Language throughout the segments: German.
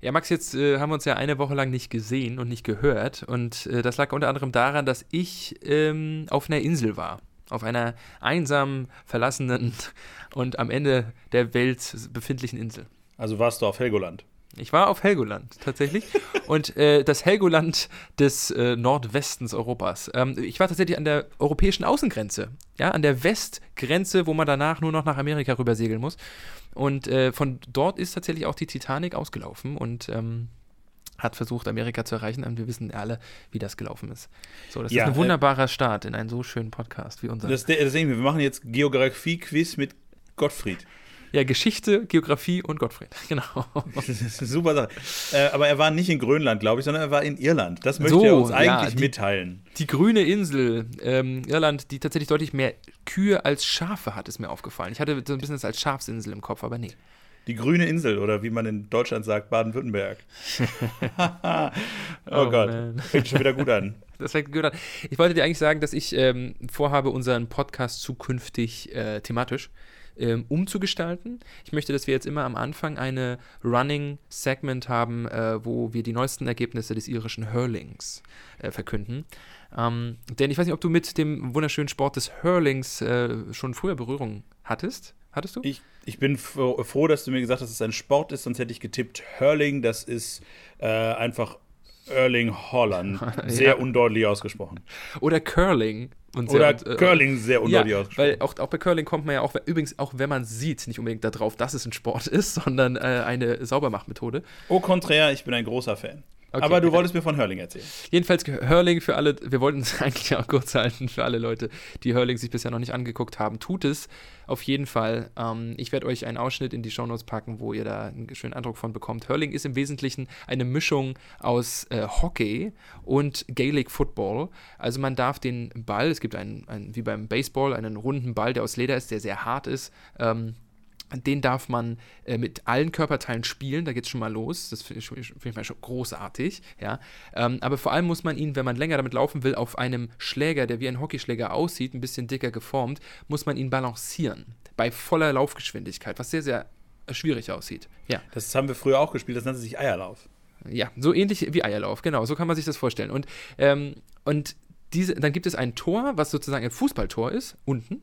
Ja, Max, jetzt äh, haben wir uns ja eine Woche lang nicht gesehen und nicht gehört. Und äh, das lag unter anderem daran, dass ich ähm, auf einer Insel war. Auf einer einsamen, verlassenen und am Ende der Welt befindlichen Insel. Also warst du auf Helgoland? Ich war auf Helgoland tatsächlich. und äh, das Helgoland des äh, Nordwestens Europas. Ähm, ich war tatsächlich an der europäischen Außengrenze. Ja, an der Westgrenze, wo man danach nur noch nach Amerika rüber segeln muss. Und äh, von dort ist tatsächlich auch die Titanic ausgelaufen und ähm, hat versucht, Amerika zu erreichen. Und wir wissen alle, wie das gelaufen ist. So, das ja, ist ein äh, wunderbarer Start in einen so schönen Podcast wie unser. Das, das sehen wir. Wir machen jetzt Geografie-Quiz mit Gottfried. Ja, Geschichte, Geografie und Gottfried. Genau. Das ist eine super Sache. Äh, aber er war nicht in Grönland, glaube ich, sondern er war in Irland. Das möchte so, er uns eigentlich ja, die, mitteilen. Die grüne Insel ähm, Irland, die tatsächlich deutlich mehr Kühe als Schafe hat, ist mir aufgefallen. Ich hatte so ein bisschen das als Schafsinsel im Kopf, aber nee. Die grüne Insel oder wie man in Deutschland sagt, Baden-Württemberg. oh, oh, Gott, man. fängt schon wieder gut an. Das fängt gut an. Ich wollte dir eigentlich sagen, dass ich ähm, vorhabe, unseren Podcast zukünftig äh, thematisch ähm, umzugestalten. Ich möchte, dass wir jetzt immer am Anfang eine Running Segment haben, äh, wo wir die neuesten Ergebnisse des irischen Hurlings äh, verkünden. Ähm, denn ich weiß nicht, ob du mit dem wunderschönen Sport des Hurlings äh, schon früher Berührung hattest. Hattest du? Ich, ich bin froh, dass du mir gesagt hast, dass es ein Sport ist, sonst hätte ich getippt Hurling. Das ist äh, einfach Erling Holland. Sehr ja. undeutlich ausgesprochen. Oder Curling. Und Oder äh, Curling sehr undeutlich ja. Weil auch, auch bei Curling kommt man ja auch, übrigens auch wenn man sieht, nicht unbedingt darauf, dass es ein Sport ist, sondern äh, eine Saubermachmethode. Au contraire, ich bin ein großer Fan. Okay. Aber du wolltest mir von Hurling erzählen. Jedenfalls Hurling für alle, wir wollten es eigentlich auch kurz halten für alle Leute, die Hurling sich bisher noch nicht angeguckt haben. Tut es auf jeden Fall. Ähm, ich werde euch einen Ausschnitt in die Shownotes packen, wo ihr da einen schönen Eindruck von bekommt. Hurling ist im Wesentlichen eine Mischung aus äh, Hockey und Gaelic Football. Also man darf den Ball, es gibt einen, einen, wie beim Baseball, einen runden Ball, der aus Leder ist, der sehr hart ist. Ähm, den darf man äh, mit allen Körperteilen spielen, da geht es schon mal los. Das finde ich, find ich mal schon großartig. Ja? Ähm, aber vor allem muss man ihn, wenn man länger damit laufen will, auf einem Schläger, der wie ein Hockeyschläger aussieht, ein bisschen dicker geformt, muss man ihn balancieren. Bei voller Laufgeschwindigkeit, was sehr, sehr schwierig aussieht. Ja. Das haben wir früher auch gespielt, das nannte sich Eierlauf. Ja, so ähnlich wie Eierlauf, genau, so kann man sich das vorstellen. Und, ähm, und diese, dann gibt es ein Tor, was sozusagen ein Fußballtor ist, unten.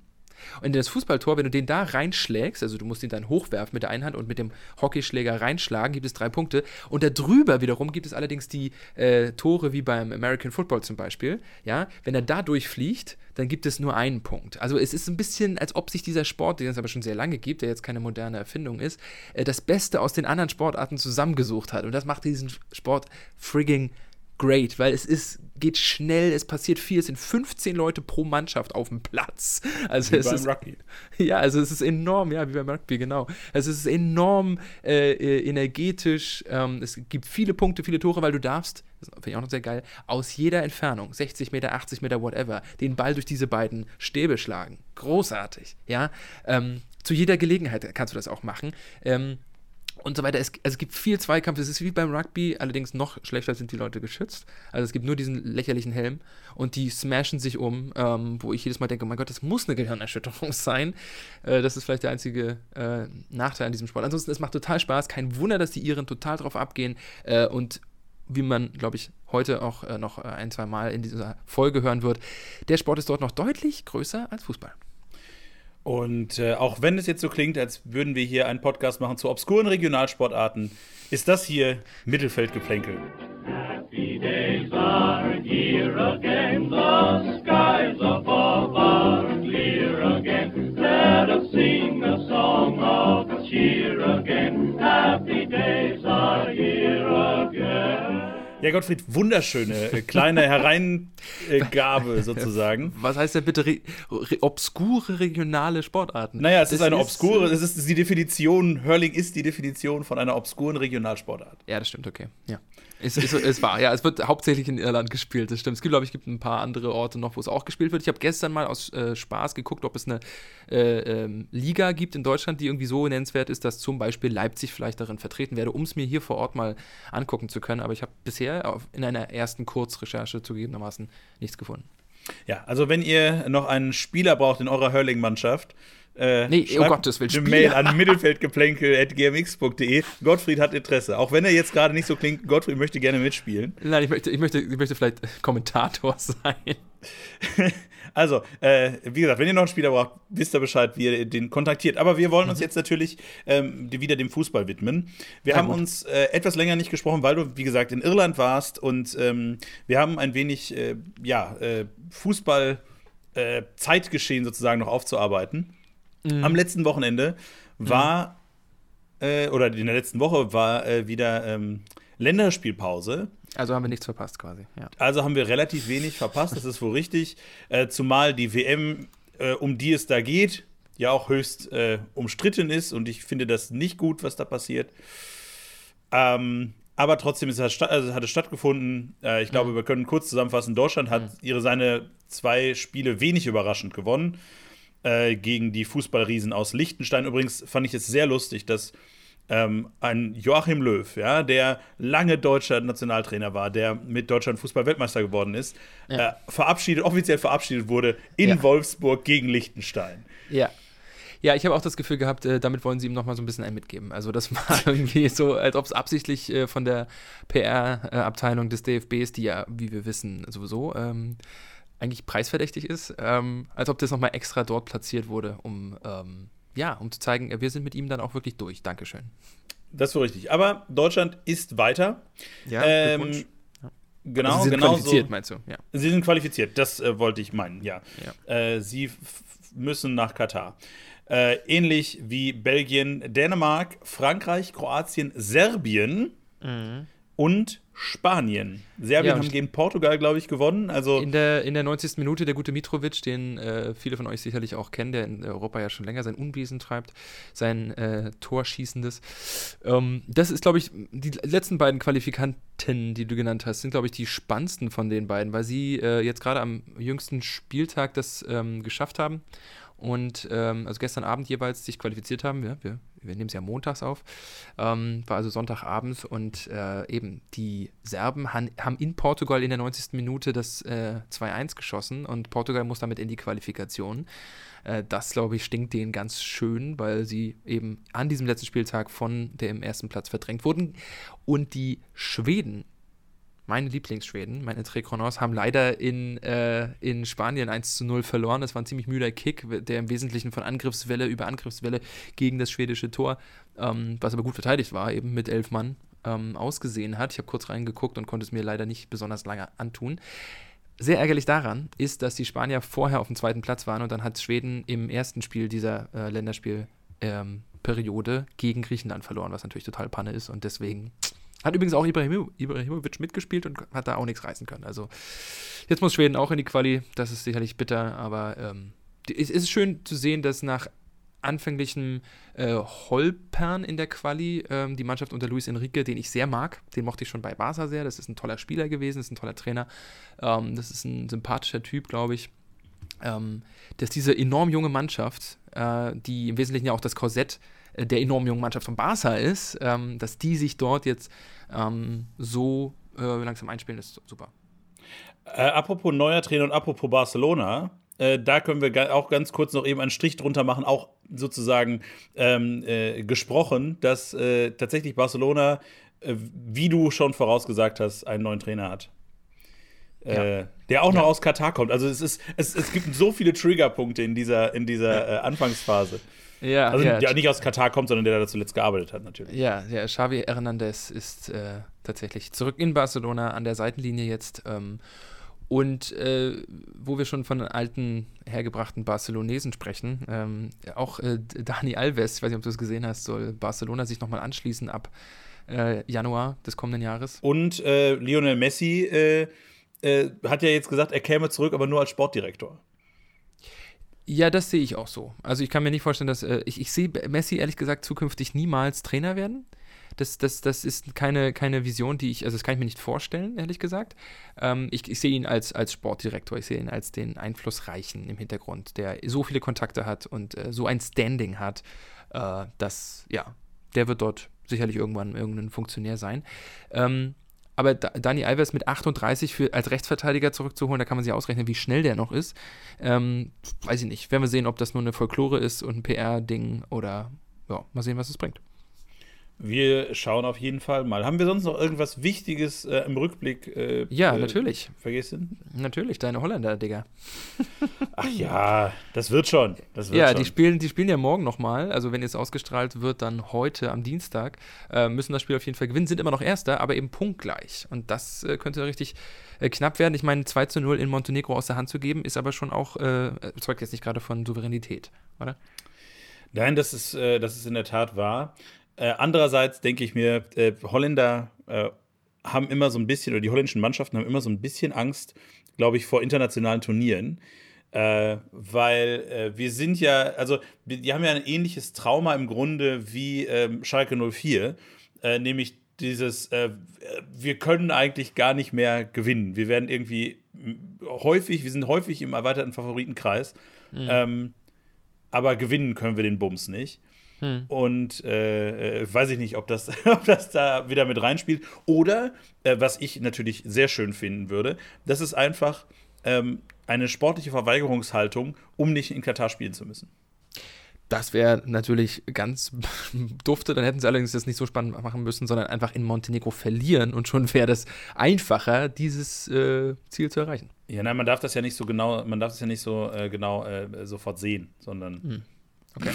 Und in das Fußballtor, wenn du den da reinschlägst, also du musst ihn dann hochwerfen mit der einen Hand und mit dem Hockeyschläger reinschlagen, gibt es drei Punkte. Und da drüber wiederum gibt es allerdings die äh, Tore wie beim American Football zum Beispiel. Ja, wenn er da durchfliegt, dann gibt es nur einen Punkt. Also es ist ein bisschen, als ob sich dieser Sport, den es aber schon sehr lange gibt, der jetzt keine moderne Erfindung ist, äh, das Beste aus den anderen Sportarten zusammengesucht hat. Und das macht diesen Sport frigging great, weil es ist, geht schnell, es passiert viel, es sind 15 Leute pro Mannschaft auf dem Platz. Also wie es beim ist, Rugby. Ja, also es ist enorm, ja, wie beim Rugby, genau. Also es ist enorm äh, äh, energetisch, ähm, es gibt viele Punkte, viele Tore, weil du darfst, das finde ich auch noch sehr geil, aus jeder Entfernung, 60 Meter, 80 Meter, whatever, den Ball durch diese beiden Stäbe schlagen. Großartig, ja. Ähm, zu jeder Gelegenheit kannst du das auch machen. Ähm, und so weiter. Es, also es gibt viel Zweikampf. Es ist wie beim Rugby, allerdings noch schlechter sind die Leute geschützt. Also es gibt nur diesen lächerlichen Helm und die smashen sich um, ähm, wo ich jedes Mal denke, oh mein Gott, das muss eine Gehirnerschütterung sein. Äh, das ist vielleicht der einzige äh, Nachteil an diesem Sport. Ansonsten, es macht total Spaß. Kein Wunder, dass die Iren total drauf abgehen äh, und wie man, glaube ich, heute auch äh, noch ein, zwei Mal in dieser Folge hören wird, der Sport ist dort noch deutlich größer als Fußball. Und äh, auch wenn es jetzt so klingt, als würden wir hier einen Podcast machen zu obskuren Regionalsportarten, ist das hier Mittelfeldgeplänkel. Happy days are here again, Ja, Gottfried, wunderschöne äh, kleine Hereingabe sozusagen. Was heißt denn bitte re re obskure regionale Sportarten? Naja, es das ist eine ist, obskure, es ist die Definition, Hurling ist die Definition von einer obskuren Regionalsportart. Ja, das stimmt, okay. Ja. Es, es, es, war, ja, es wird hauptsächlich in Irland gespielt, das stimmt. Es gibt, glaube ich, gibt ein paar andere Orte noch, wo es auch gespielt wird. Ich habe gestern mal aus äh, Spaß geguckt, ob es eine äh, ähm, Liga gibt in Deutschland, die irgendwie so nennenswert ist, dass zum Beispiel Leipzig vielleicht darin vertreten werde, um es mir hier vor Ort mal angucken zu können. Aber ich habe bisher auf, in einer ersten Kurzrecherche zugegebenermaßen nichts gefunden. Ja, also wenn ihr noch einen Spieler braucht in eurer Hurling-Mannschaft, Äh, nee, oh Gott, das will eine Mail an mittelfeldgeplänkel.gmx.de. Gottfried hat Interesse. Auch wenn er jetzt gerade nicht so klingt, Gottfried möchte gerne mitspielen. Nein, ich möchte, ich möchte, ich möchte vielleicht Kommentator sein. Also, äh, wie gesagt, wenn ihr noch einen Spieler braucht, wisst ihr Bescheid, wie ihr den kontaktiert. Aber wir wollen uns mhm. jetzt natürlich ähm, wieder dem Fußball widmen. Wir ja, haben gut. uns äh, etwas länger nicht gesprochen, weil du, wie gesagt, in Irland warst und ähm, wir haben ein wenig, äh, ja, äh, Fußball-Zeitgeschehen äh, sozusagen noch aufzuarbeiten. Mhm. Am letzten Wochenende war, mhm. oder in der letzten Woche war wieder ähm, Länderspielpause. Also haben wir nichts verpasst quasi. Ja. Also haben wir relativ wenig verpasst, das ist wohl richtig. Äh, zumal die WM, äh, um die es da geht, ja auch höchst äh, umstritten ist und ich finde das nicht gut, was da passiert. Ähm, aber trotzdem ist es, also hat es stattgefunden. Äh, ich glaube, mhm. wir können kurz zusammenfassen. Deutschland hat mhm. ihre seine zwei Spiele wenig überraschend gewonnen äh, gegen die Fußballriesen aus Liechtenstein. Übrigens fand ich es sehr lustig, dass ähm, ein Joachim Löw, ja, der lange deutscher Nationaltrainer war, der mit Deutschland Fußball-Weltmeister geworden ist, ja. äh, verabschiedet, offiziell verabschiedet wurde in ja. Wolfsburg gegen Liechtenstein. Ja. Ja, ich habe auch das Gefühl gehabt, äh, damit wollen sie ihm nochmal so ein bisschen ein mitgeben. Also das war irgendwie so, als ob es absichtlich äh, von der PR-Abteilung des DFBs, die ja, wie wir wissen, sowieso ähm, eigentlich preisverdächtig ist, ähm, als ob das nochmal extra dort platziert wurde, um ähm, ja, um zu zeigen, wir sind mit ihm dann auch wirklich durch. Dankeschön. Das war richtig. Aber Deutschland ist weiter. Ja, ähm, ja. Genau, also sie sind genau qualifiziert, so. meinst du? Ja. Sie sind qualifiziert, das äh, wollte ich meinen, ja. ja. Äh, sie müssen nach Katar. Äh, ähnlich wie Belgien, Dänemark, Frankreich, Kroatien, Serbien mhm. und Spanien. Serbien ja, haben gegen Portugal, glaube ich, gewonnen. Also in, der, in der 90. Minute der gute Mitrovic, den äh, viele von euch sicherlich auch kennen, der in Europa ja schon länger sein Unwesen treibt, sein äh, Torschießendes. Ähm, das ist, glaube ich, die letzten beiden Qualifikanten, die du genannt hast, sind, glaube ich, die spannendsten von den beiden, weil sie äh, jetzt gerade am jüngsten Spieltag das ähm, geschafft haben und ähm, also gestern Abend jeweils sich qualifiziert haben. Ja, wir, wir nehmen es ja montags auf, ähm, war also Sonntagabends und äh, eben die Serben han, haben in Portugal in der 90. Minute das äh, 2-1 geschossen und Portugal muss damit in die Qualifikation. Äh, das, glaube ich, stinkt denen ganz schön, weil sie eben an diesem letzten Spieltag von dem ersten Platz verdrängt wurden. Und die Schweden meine Lieblingsschweden, meine Trecronos, haben leider in, äh, in Spanien 1 zu 0 verloren. Das war ein ziemlich müder Kick, der im Wesentlichen von Angriffswelle über Angriffswelle gegen das schwedische Tor, ähm, was aber gut verteidigt war, eben mit elf Mann, ähm, ausgesehen hat. Ich habe kurz reingeguckt und konnte es mir leider nicht besonders lange antun. Sehr ärgerlich daran ist, dass die Spanier vorher auf dem zweiten Platz waren und dann hat Schweden im ersten Spiel dieser äh, Länderspielperiode ähm, gegen Griechenland verloren, was natürlich total Panne ist und deswegen hat übrigens auch Ibrahimovic mitgespielt und hat da auch nichts reißen können. Also jetzt muss Schweden auch in die Quali. Das ist sicherlich bitter, aber ähm, es ist schön zu sehen, dass nach anfänglichem äh, Holpern in der Quali ähm, die Mannschaft unter Luis Enrique, den ich sehr mag, den mochte ich schon bei Barca sehr. Das ist ein toller Spieler gewesen, das ist ein toller Trainer. Ähm, das ist ein sympathischer Typ, glaube ich. Ähm, dass diese enorm junge Mannschaft, äh, die im Wesentlichen ja auch das Korsett äh, der enorm jungen Mannschaft von Barca ist, ähm, dass die sich dort jetzt ähm, so äh, langsam einspielen, ist super. Äh, apropos neuer Trainer und apropos Barcelona, äh, da können wir auch ganz kurz noch eben einen Strich drunter machen, auch sozusagen ähm, äh, gesprochen, dass äh, tatsächlich Barcelona, wie du schon vorausgesagt hast, einen neuen Trainer hat. Ja. der auch noch aus Katar kommt. Also es ist, es, es gibt so viele Triggerpunkte in dieser, in dieser Anfangsphase. Ja, also ja. der nicht aus Katar kommt, sondern der da zuletzt gearbeitet hat, natürlich. Ja, ja Xavi Hernandez ist äh, tatsächlich zurück in Barcelona an der Seitenlinie jetzt. Ähm, und äh, wo wir schon von alten, hergebrachten Barcelonesen sprechen, ähm, auch äh, Dani Alves, ich weiß nicht, ob du es gesehen hast, soll Barcelona sich nochmal anschließen ab äh, Januar des kommenden Jahres. Und äh, Lionel Messi äh, hat ja jetzt gesagt, er käme zurück, aber nur als Sportdirektor. Ja, das sehe ich auch so. Also ich kann mir nicht vorstellen, dass äh, ich, ich sehe Messi ehrlich gesagt zukünftig niemals Trainer werden. Das, das, das ist keine, keine Vision, die ich, also das kann ich mir nicht vorstellen, ehrlich gesagt. Ähm, ich, ich sehe ihn als, als Sportdirektor, ich sehe ihn als den Einflussreichen im Hintergrund, der so viele Kontakte hat und äh, so ein Standing hat, äh, dass, ja, der wird dort sicherlich irgendwann irgendein Funktionär sein. Ähm, aber da, Dani Alves mit 38 für, als Rechtsverteidiger zurückzuholen, da kann man sich ausrechnen, wie schnell der noch ist. Ähm, weiß ich nicht. Werden wir sehen, ob das nur eine Folklore ist und ein PR-Ding oder ja, mal sehen, was es bringt. Wir schauen auf jeden Fall mal. Haben wir sonst noch irgendwas Wichtiges äh, im Rückblick? Äh, ja, äh, natürlich. Vergessen? Natürlich, deine Holländer, Digga. Ach ja, das wird schon. Das wird ja, schon. Die, spielen, die spielen ja morgen nochmal. Also, wenn jetzt ausgestrahlt wird, dann heute am Dienstag. Äh, müssen das Spiel auf jeden Fall gewinnen. Sind immer noch Erster, aber eben punktgleich. Und das äh, könnte richtig äh, knapp werden. Ich meine, 2 zu 0 in Montenegro aus der Hand zu geben, ist aber schon auch, zeugt jetzt nicht gerade von Souveränität, oder? Nein, das ist, das ist in der Tat wahr. Äh, andererseits denke ich mir, äh, Holländer äh, haben immer so ein bisschen, oder die holländischen Mannschaften haben immer so ein bisschen Angst, glaube ich, vor internationalen Turnieren. Äh, weil äh, wir sind ja, also die haben ja ein ähnliches Trauma im Grunde wie ähm, Schalke 04, äh, nämlich dieses, wir können eigentlich gar nicht mehr gewinnen. Wir werden irgendwie häufig, wir sind häufig im erweiterten Favoritenkreis, mhm. ähm, aber gewinnen können wir den Bums nicht. Hm. Und äh, äh, weiß ich nicht, ob das, ob das da wieder mit reinspielt. Oder, äh, was ich natürlich sehr schön finden würde, das ist einfach ähm, eine sportliche Verweigerungshaltung, um nicht in Katar spielen zu müssen. Das wäre natürlich ganz dufte. Dann hätten sie allerdings das nicht so spannend machen müssen, sondern einfach in Montenegro verlieren und schon wäre das einfacher, dieses äh, Ziel zu erreichen. Ja, nein, man darf das ja nicht so genau, man darf das ja nicht so äh, genau äh, sofort sehen, sondern. Hm. Okay.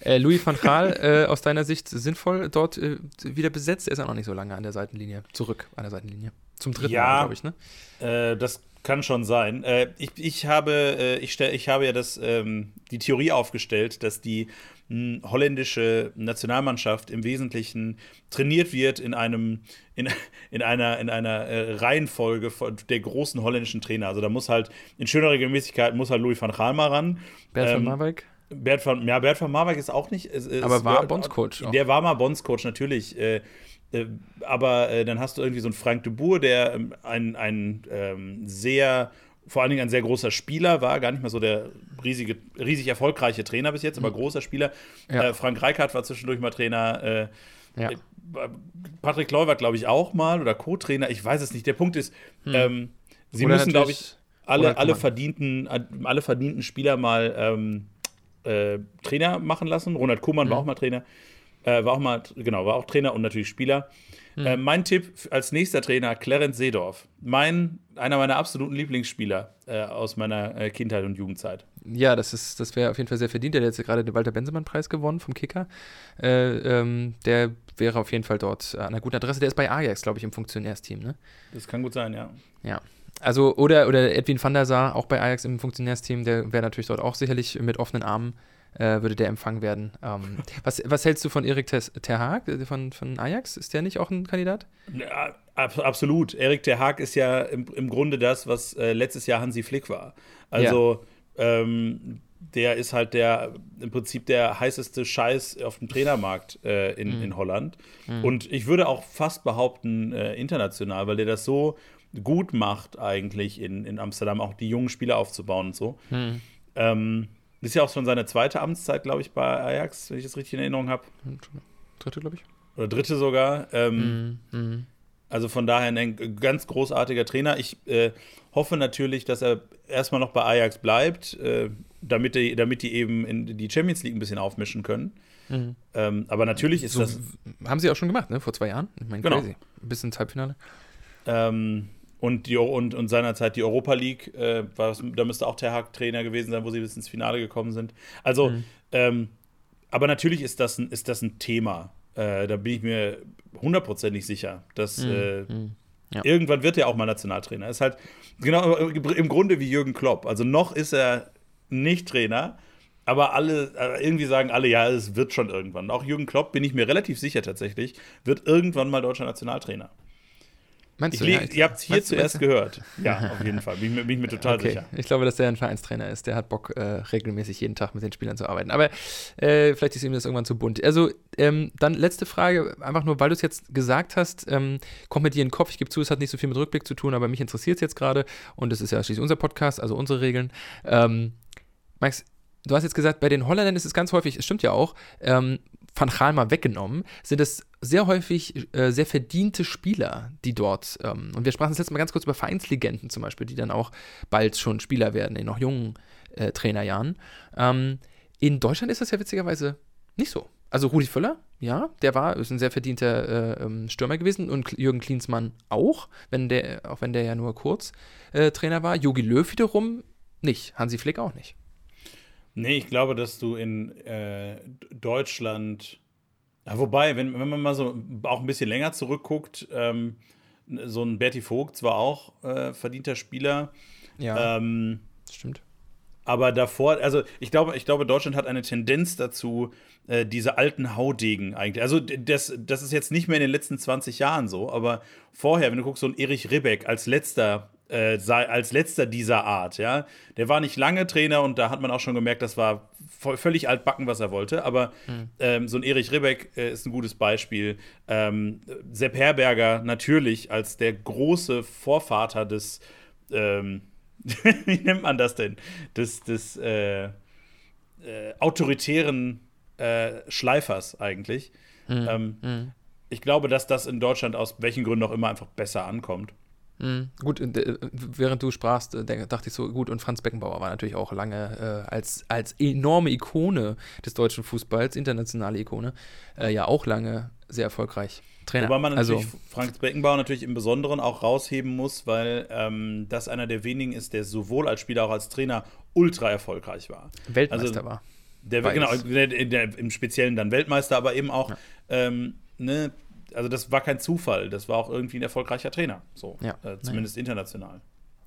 Äh, Louis van Gaal, äh, aus deiner Sicht sinnvoll dort äh, wieder besetzt? Er ist ja noch nicht so lange an der Seitenlinie, zurück an der Seitenlinie. Zum dritten ja, Mal, glaube ich, ne? Äh, das kann schon sein. Äh, ich, ich, habe, äh, ich, stell, ich habe ja das, ähm, die Theorie aufgestellt, dass die mh, holländische Nationalmannschaft im Wesentlichen trainiert wird in einem in, in einer, in einer äh, Reihenfolge der großen holländischen Trainer. Also da muss halt in schöner Regelmäßigkeit muss halt Louis van Gaal mal ran. Bert van ähm, Marwijk? Bert von, ja, Bert von Marwijk ist auch nicht. Ist, aber war Bondscoach. Der war mal Bondscoach, natürlich. Äh, äh, aber äh, dann hast du irgendwie so einen Frank de Boer, der ähm, ein, ein ähm, sehr, vor allen Dingen ein sehr großer Spieler war, gar nicht mal so der riesige, riesig erfolgreiche Trainer bis jetzt, aber mhm. großer Spieler. Ja. Äh, Frank Reichardt war zwischendurch mal Trainer. Äh, ja. Äh, Patrick Leuwert, glaube ich, auch mal oder Co-Trainer. Ich weiß es nicht. Der Punkt ist, hm. ähm, sie oder müssen, glaube ich, alle, alle, verdienten, alle verdienten Spieler mal ähm, äh, Trainer machen lassen. Ronald Koeman mhm. war auch mal Trainer. Äh, war auch mal, genau, war auch Trainer und natürlich Spieler. Mhm. Äh, mein Tipp als nächster Trainer, Clarence Seedorf. Mein, einer meiner absoluten Lieblingsspieler äh, aus meiner äh, Kindheit und Jugendzeit. Ja, das, das wäre auf jeden Fall sehr verdient. Der hat jetzt gerade den Walter Bensemann-Preis gewonnen vom Kicker. Äh, ähm, der wäre auf jeden Fall dort an einer guten Adresse. Der ist bei Ajax, glaube ich, im Funktionärsteam, ne? Das kann gut sein, ja. Ja. Also, oder, oder Edwin van der Sar, auch bei Ajax im Funktionärsteam, der wäre natürlich dort auch sicherlich mit offenen Armen, äh, würde der empfangen werden. Ähm, was, was hältst du von Erik Ter Haag äh, von, von Ajax? Ist der nicht auch ein Kandidat? Ja, ab, absolut. Erik Ter Haag ist ja im, im Grunde das, was äh, letztes Jahr Hansi Flick war. Also, ja. ähm, der ist halt der im Prinzip der heißeste Scheiß auf dem Trainermarkt äh, in, mhm. in Holland. Mhm. Und ich würde auch fast behaupten, äh, international, weil der das so gut macht, eigentlich in, in Amsterdam, auch die jungen Spieler aufzubauen und so. Hm. Ähm, ist ja auch schon seine zweite Amtszeit, glaube ich, bei Ajax, wenn ich das richtig in Erinnerung habe. Dritte, glaube ich. Oder dritte sogar. Ähm, hm. Hm. Also von daher ein ganz großartiger Trainer. Ich äh, hoffe natürlich, dass er erstmal noch bei Ajax bleibt, äh, damit, die, damit die eben in die Champions League ein bisschen aufmischen können. Mhm. Ähm, aber natürlich ist so, das. Haben sie auch schon gemacht, ne? Vor zwei Jahren. Ich meine, genau. crazy. Bis ins Halbfinale. Ähm, und, die, und, und seinerzeit die Europa League, äh, war, da müsste auch der Haag Trainer gewesen sein, wo sie bis ins Finale gekommen sind. Also, mhm. ähm, aber natürlich ist das ein, ist das ein Thema. Äh, da bin ich mir hundertprozentig sicher, dass mhm. Äh, mhm. ja. irgendwann wird er auch mal Nationaltrainer. Ist halt genau im Grunde wie Jürgen Klopp. Also noch ist er nicht Trainer, aber alle, äh, irgendwie sagen alle, ja, es wird schon irgendwann. Auch Jürgen Klopp, bin ich mir relativ sicher tatsächlich, wird irgendwann mal deutscher Nationaltrainer. Meinst du? Ich, ja, ihr habt es hier zuerst du? gehört. Ja, auf jeden Fall. Bin, bin ich mir total okay. sicher. Ich glaube, dass der ein Vereinstrainer ist. Der hat Bock, äh, regelmäßig jeden Tag mit den Spielern zu arbeiten. Aber äh, vielleicht ist ihm das irgendwann zu bunt. Also, ähm, dann letzte Frage. Einfach nur, weil du es jetzt gesagt hast, ähm, kommt mit dir in den Kopf. Ich gebe zu, es hat nicht so viel mit Rückblick zu tun, aber mich interessiert es jetzt gerade. Und es ist ja schließlich unser Podcast, also unsere Regeln. Ähm, Max, du hast jetzt gesagt, bei den Holländern ist es ganz häufig, es stimmt ja auch, ähm, Van Gaal mal weggenommen, sind es sehr häufig äh, sehr verdiente Spieler, die dort, ähm, und wir sprachen das letzte Mal ganz kurz über Vereinslegenden zum Beispiel, die dann auch bald schon Spieler werden in noch jungen äh, Trainerjahren. Ähm, in Deutschland ist das ja witzigerweise nicht so. Also Rudi Völler, ja, der war, ist ein sehr verdienter äh, ähm, Stürmer gewesen und Jürgen Klinsmann auch, wenn der, auch wenn der ja nur kurz äh, Trainer war. Jogi Löw wiederum nicht, Hansi Flick auch nicht. Nee, ich glaube, dass du in äh, Deutschland, ja, wobei, wenn, wenn man mal so auch ein bisschen länger zurückguckt, ähm, so ein Berti Vogt zwar auch äh, verdienter Spieler. Ja. Ähm, stimmt. Aber davor, also ich glaube, ich glaube, Deutschland hat eine Tendenz dazu, äh, diese alten Haudegen eigentlich. Also das, das ist jetzt nicht mehr in den letzten 20 Jahren so, aber vorher, wenn du guckst, so ein Erich Ribbeck als letzter äh, als letzter dieser Art, ja. Der war nicht lange Trainer und da hat man auch schon gemerkt, das war völlig altbacken, was er wollte. Aber mhm. ähm, so ein Erich Ribbeck äh, ist ein gutes Beispiel. Ähm, Sepp Herberger natürlich als der große Vorvater des ähm, wie nennt man das denn? Des, des äh, äh, autoritären äh, Schleifers eigentlich. Mhm. Ich glaube, dass das in Deutschland aus welchen Gründen auch immer einfach besser ankommt. Mhm. Gut, während du sprachst, äh, dachte ich so, gut, und Franz Beckenbauer war natürlich auch lange äh, als, als enorme Ikone des deutschen Fußballs, internationale Ikone, äh, ja auch lange sehr erfolgreich. Trainer. Wobei man natürlich also, Frank Beckenbauer natürlich im Besonderen auch rausheben muss, weil ähm, das einer der wenigen ist, der sowohl als Spieler auch als Trainer ultra erfolgreich war. Weltmeister also, war. Der, genau, der, der, im Speziellen dann Weltmeister, aber eben auch, ja. ähm, ne, also das war kein Zufall, das war auch irgendwie ein erfolgreicher Trainer, so, ja. äh, zumindest Nein. international.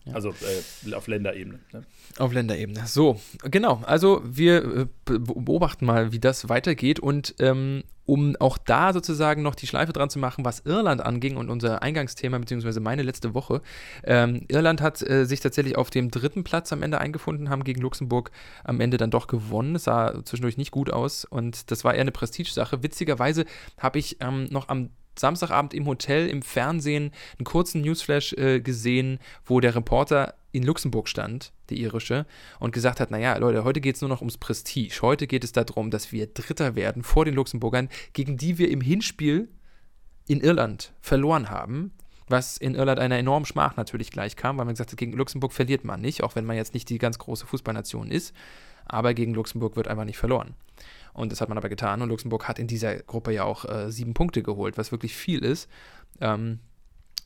Ja. Also äh, auf Länderebene. Ne? Auf Länderebene. So, genau. Also wir äh, beobachten mal, wie das weitergeht und ähm, um auch da sozusagen noch die Schleife dran zu machen, was Irland anging und unser Eingangsthema, beziehungsweise meine letzte Woche. Ähm, Irland hat äh, sich tatsächlich auf dem dritten Platz am Ende eingefunden, haben gegen Luxemburg am Ende dann doch gewonnen. Es sah zwischendurch nicht gut aus und das war eher eine Prestigesache. Witzigerweise habe ich ähm, noch am Samstagabend im Hotel im Fernsehen einen kurzen Newsflash äh, gesehen, wo der Reporter in Luxemburg stand, der irische, und gesagt hat, naja, Leute, heute geht es nur noch ums Prestige. Heute geht es darum, dass wir Dritter werden vor den Luxemburgern, gegen die wir im Hinspiel in Irland verloren haben, was in Irland einer enormen Schmach natürlich gleich kam, weil man gesagt hat, gegen Luxemburg verliert man nicht, auch wenn man jetzt nicht die ganz große Fußballnation ist, aber gegen Luxemburg wird einfach nicht verloren. Und das hat man aber getan. Und Luxemburg hat in dieser Gruppe ja auch äh, sieben Punkte geholt, was wirklich viel ist. Ähm,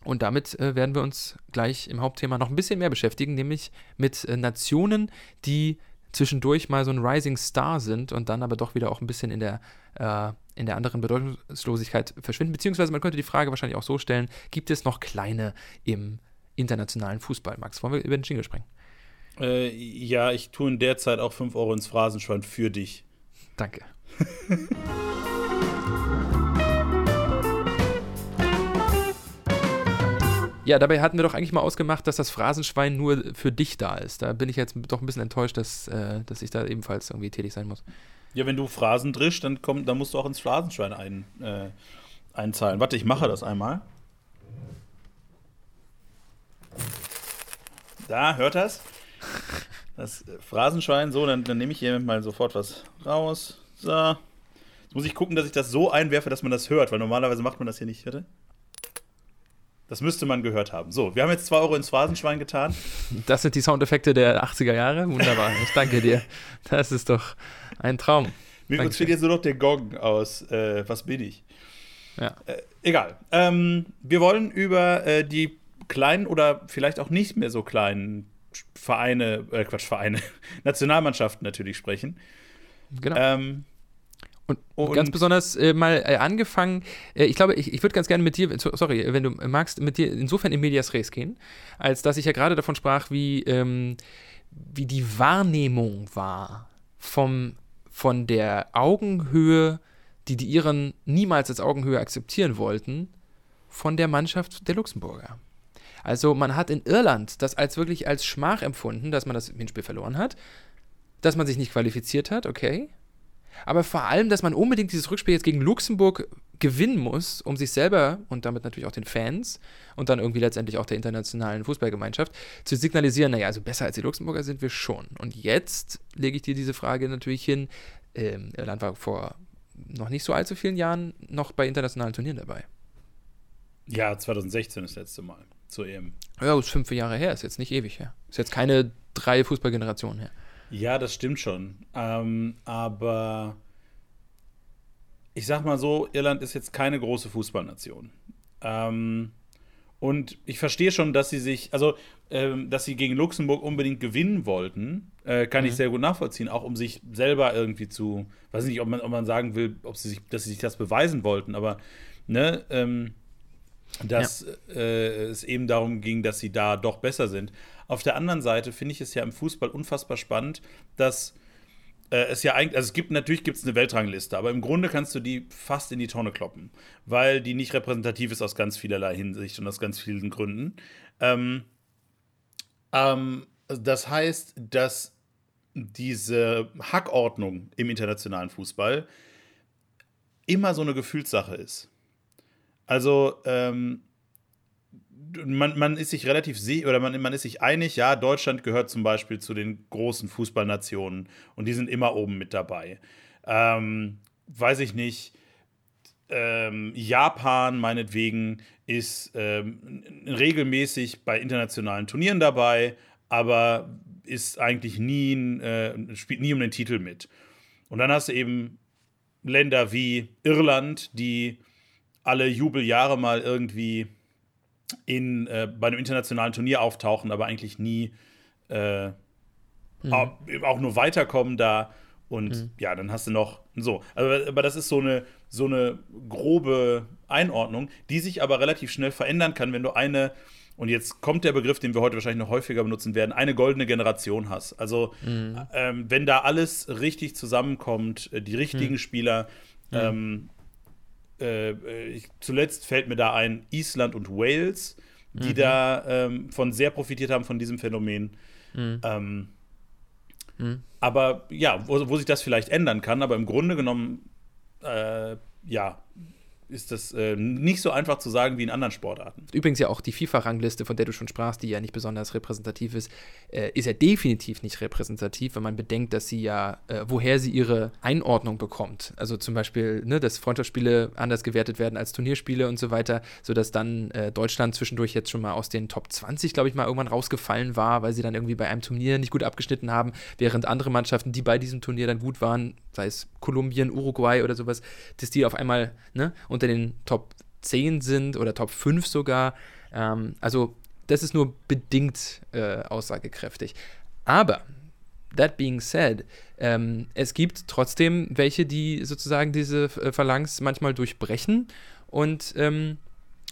und damit äh, werden wir uns gleich im Hauptthema noch ein bisschen mehr beschäftigen, nämlich mit äh, Nationen, die zwischendurch mal so ein Rising Star sind und dann aber doch wieder auch ein bisschen in der, äh, in der anderen Bedeutungslosigkeit verschwinden. Beziehungsweise man könnte die Frage wahrscheinlich auch so stellen, gibt es noch kleine im internationalen Fußball? Max, wollen wir über den Jingle sprechen? Äh, ja, ich tue in der Zeit auch 5 Euro ins Phrasenschwein für dich. Danke. Ja, dabei hatten wir doch eigentlich mal ausgemacht, dass das Phrasenschwein nur für dich da ist. Da bin ich jetzt doch ein bisschen enttäuscht, dass, äh, dass ich da ebenfalls irgendwie tätig sein muss. Ja, wenn du Phrasen drischst, dann, komm, dann musst du auch ins Phrasenschwein ein, äh, einzahlen. Warte, ich mache das einmal. Da, hört das? Das Phrasenschwein, so, dann, dann nehme ich hier mal sofort was raus. So. Jetzt muss ich gucken, dass ich das so einwerfe, dass man das hört, weil normalerweise macht man das hier nicht. Warte. Das müsste man gehört haben. So, wir haben jetzt 2 Euro ins Phrasenschwein getan. Das sind die Soundeffekte der 80er Jahre. Wunderbar. Ich danke dir. Das ist doch ein Traum. Mir uns fehlt jetzt nur noch der Gong aus äh, Was bin ich? Ja. Äh, egal. Ähm, wir wollen über äh, die kleinen oder vielleicht auch nicht mehr so kleinen Vereine, äh, Quatsch, Vereine, Nationalmannschaften natürlich sprechen. Genau. Ähm, und, und, ganz besonders äh, mal äh, angefangen, äh, ich glaube, ich, ich würde ganz gerne mit dir, sorry, wenn du magst, mit dir insofern in Medias Res gehen, als dass ich ja gerade davon sprach, wie, ähm, wie die Wahrnehmung war vom, von der Augenhöhe, die die Iren niemals als Augenhöhe akzeptieren wollten, von der Mannschaft der Luxemburger. Also man hat in Irland das als wirklich als Schmach empfunden, dass man das Hinspiel verloren hat, dass man sich nicht qualifiziert hat, okay. Aber vor allem, dass man unbedingt dieses Rückspiel jetzt gegen Luxemburg gewinnen muss, um sich selber und damit natürlich auch den Fans und dann irgendwie letztendlich auch der internationalen Fußballgemeinschaft zu signalisieren, naja, also besser als die Luxemburger sind wir schon. Und jetzt lege ich dir diese Frage natürlich hin. Ähm, Irland war vor noch nicht so allzu vielen Jahren noch bei internationalen Turnieren dabei. Ja, 2016 das letzte Mal zur EM. Ja, ist fünf Jahre her, ist jetzt nicht ewig her. Ist jetzt keine drei Fußballgenerationen her. Ja, das stimmt schon. Ähm, aber ich sag mal so, Irland ist jetzt keine große Fußballnation. Ähm, und ich verstehe schon, dass sie sich, also, ähm, dass sie gegen Luxemburg unbedingt gewinnen wollten, äh, kann mhm. ich sehr gut nachvollziehen, auch um sich selber irgendwie zu, weiß nicht, ob man, ob man sagen will, ob sie sich, dass sie sich das beweisen wollten, aber, ne, ähm, dass ja. äh, es eben darum ging, dass sie da doch besser sind. Auf der anderen Seite finde ich es ja im Fußball unfassbar spannend, dass äh, es ja eigentlich, also es gibt natürlich gibt es eine Weltrangliste, aber im Grunde kannst du die fast in die Tonne kloppen, weil die nicht repräsentativ ist aus ganz vielerlei Hinsicht und aus ganz vielen Gründen. Ähm, ähm, das heißt, dass diese Hackordnung im internationalen Fußball immer so eine Gefühlssache ist. Also, ähm, man, man ist sich relativ sicher oder man, man ist sich einig, ja, Deutschland gehört zum Beispiel zu den großen Fußballnationen und die sind immer oben mit dabei. Ähm, weiß ich nicht. Ähm, Japan meinetwegen ist ähm, regelmäßig bei internationalen Turnieren dabei, aber ist eigentlich nie, äh, spielt nie um den Titel mit. Und dann hast du eben Länder wie Irland, die alle Jubeljahre mal irgendwie in, äh, bei einem internationalen Turnier auftauchen, aber eigentlich nie äh, mhm. auch, auch, nur weiterkommen da. Und mhm. ja, dann hast du noch so. Aber, aber das ist so eine, so eine grobe Einordnung, die sich aber relativ schnell verändern kann, wenn du eine, und jetzt kommt der Begriff, den wir heute wahrscheinlich noch häufiger benutzen werden, eine goldene Generation hast. Also, mhm. ähm, wenn da alles richtig zusammenkommt, äh, die richtigen mhm. Spieler, mhm. ähm, äh, ich, zuletzt fällt mir da ein Island und Wales, die mhm. da ähm, von sehr profitiert haben von diesem Phänomen. Mhm. Ähm, mhm. Aber ja, wo, wo, sich das vielleicht ändern kann, aber im Grunde genommen, äh, ja, ist das äh, nicht so einfach zu sagen wie in anderen Sportarten. Übrigens ja auch die FIFA-Rangliste, von der du schon sprachst, die ja nicht besonders repräsentativ ist, äh, ist ja definitiv nicht repräsentativ, wenn man bedenkt, dass sie ja, äh, woher sie ihre Einordnung bekommt. Also zum Beispiel, ne, dass Freundschaftsspiele anders gewertet werden als Turnierspiele und so weiter, sodass dann äh, Deutschland zwischendurch jetzt schon mal aus den Top 20, glaube ich, mal irgendwann rausgefallen war, weil sie dann irgendwie bei einem Turnier nicht gut abgeschnitten haben, während andere Mannschaften, die bei diesem Turnier dann gut waren, sei es Kolumbien, Uruguay oder sowas, dass die auf einmal ne, unter den Top 10 sind oder Top 5 sogar. Ähm, also das ist nur bedingt äh, aussagekräftig. Aber, that being said, ähm, es gibt trotzdem welche, die sozusagen diese äh, Phalanx manchmal durchbrechen und ähm,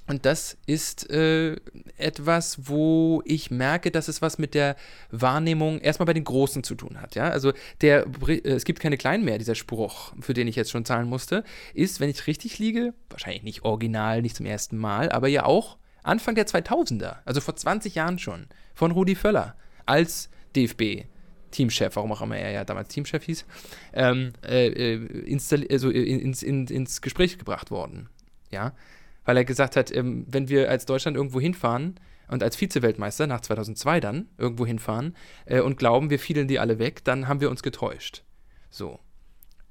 und das ist äh, etwas, wo ich merke, dass es was mit der Wahrnehmung erstmal bei den Großen zu tun hat. Ja? Also der, äh, es gibt keine Kleinen mehr, dieser Spruch, für den ich jetzt schon zahlen musste, ist, wenn ich richtig liege, wahrscheinlich nicht original, nicht zum ersten Mal, aber ja auch Anfang der 2000er, also vor 20 Jahren schon, von Rudi Völler als DFB. Teamchef, warum auch immer er ja damals Teamchef hieß, ähm, äh, äh also ins, in, ins Gespräch gebracht worden. Ja, weil er gesagt hat, ähm, wenn wir als Deutschland irgendwo hinfahren und als Vize-Weltmeister nach 2002 dann irgendwo hinfahren äh, und glauben, wir fielen die alle weg, dann haben wir uns getäuscht. So.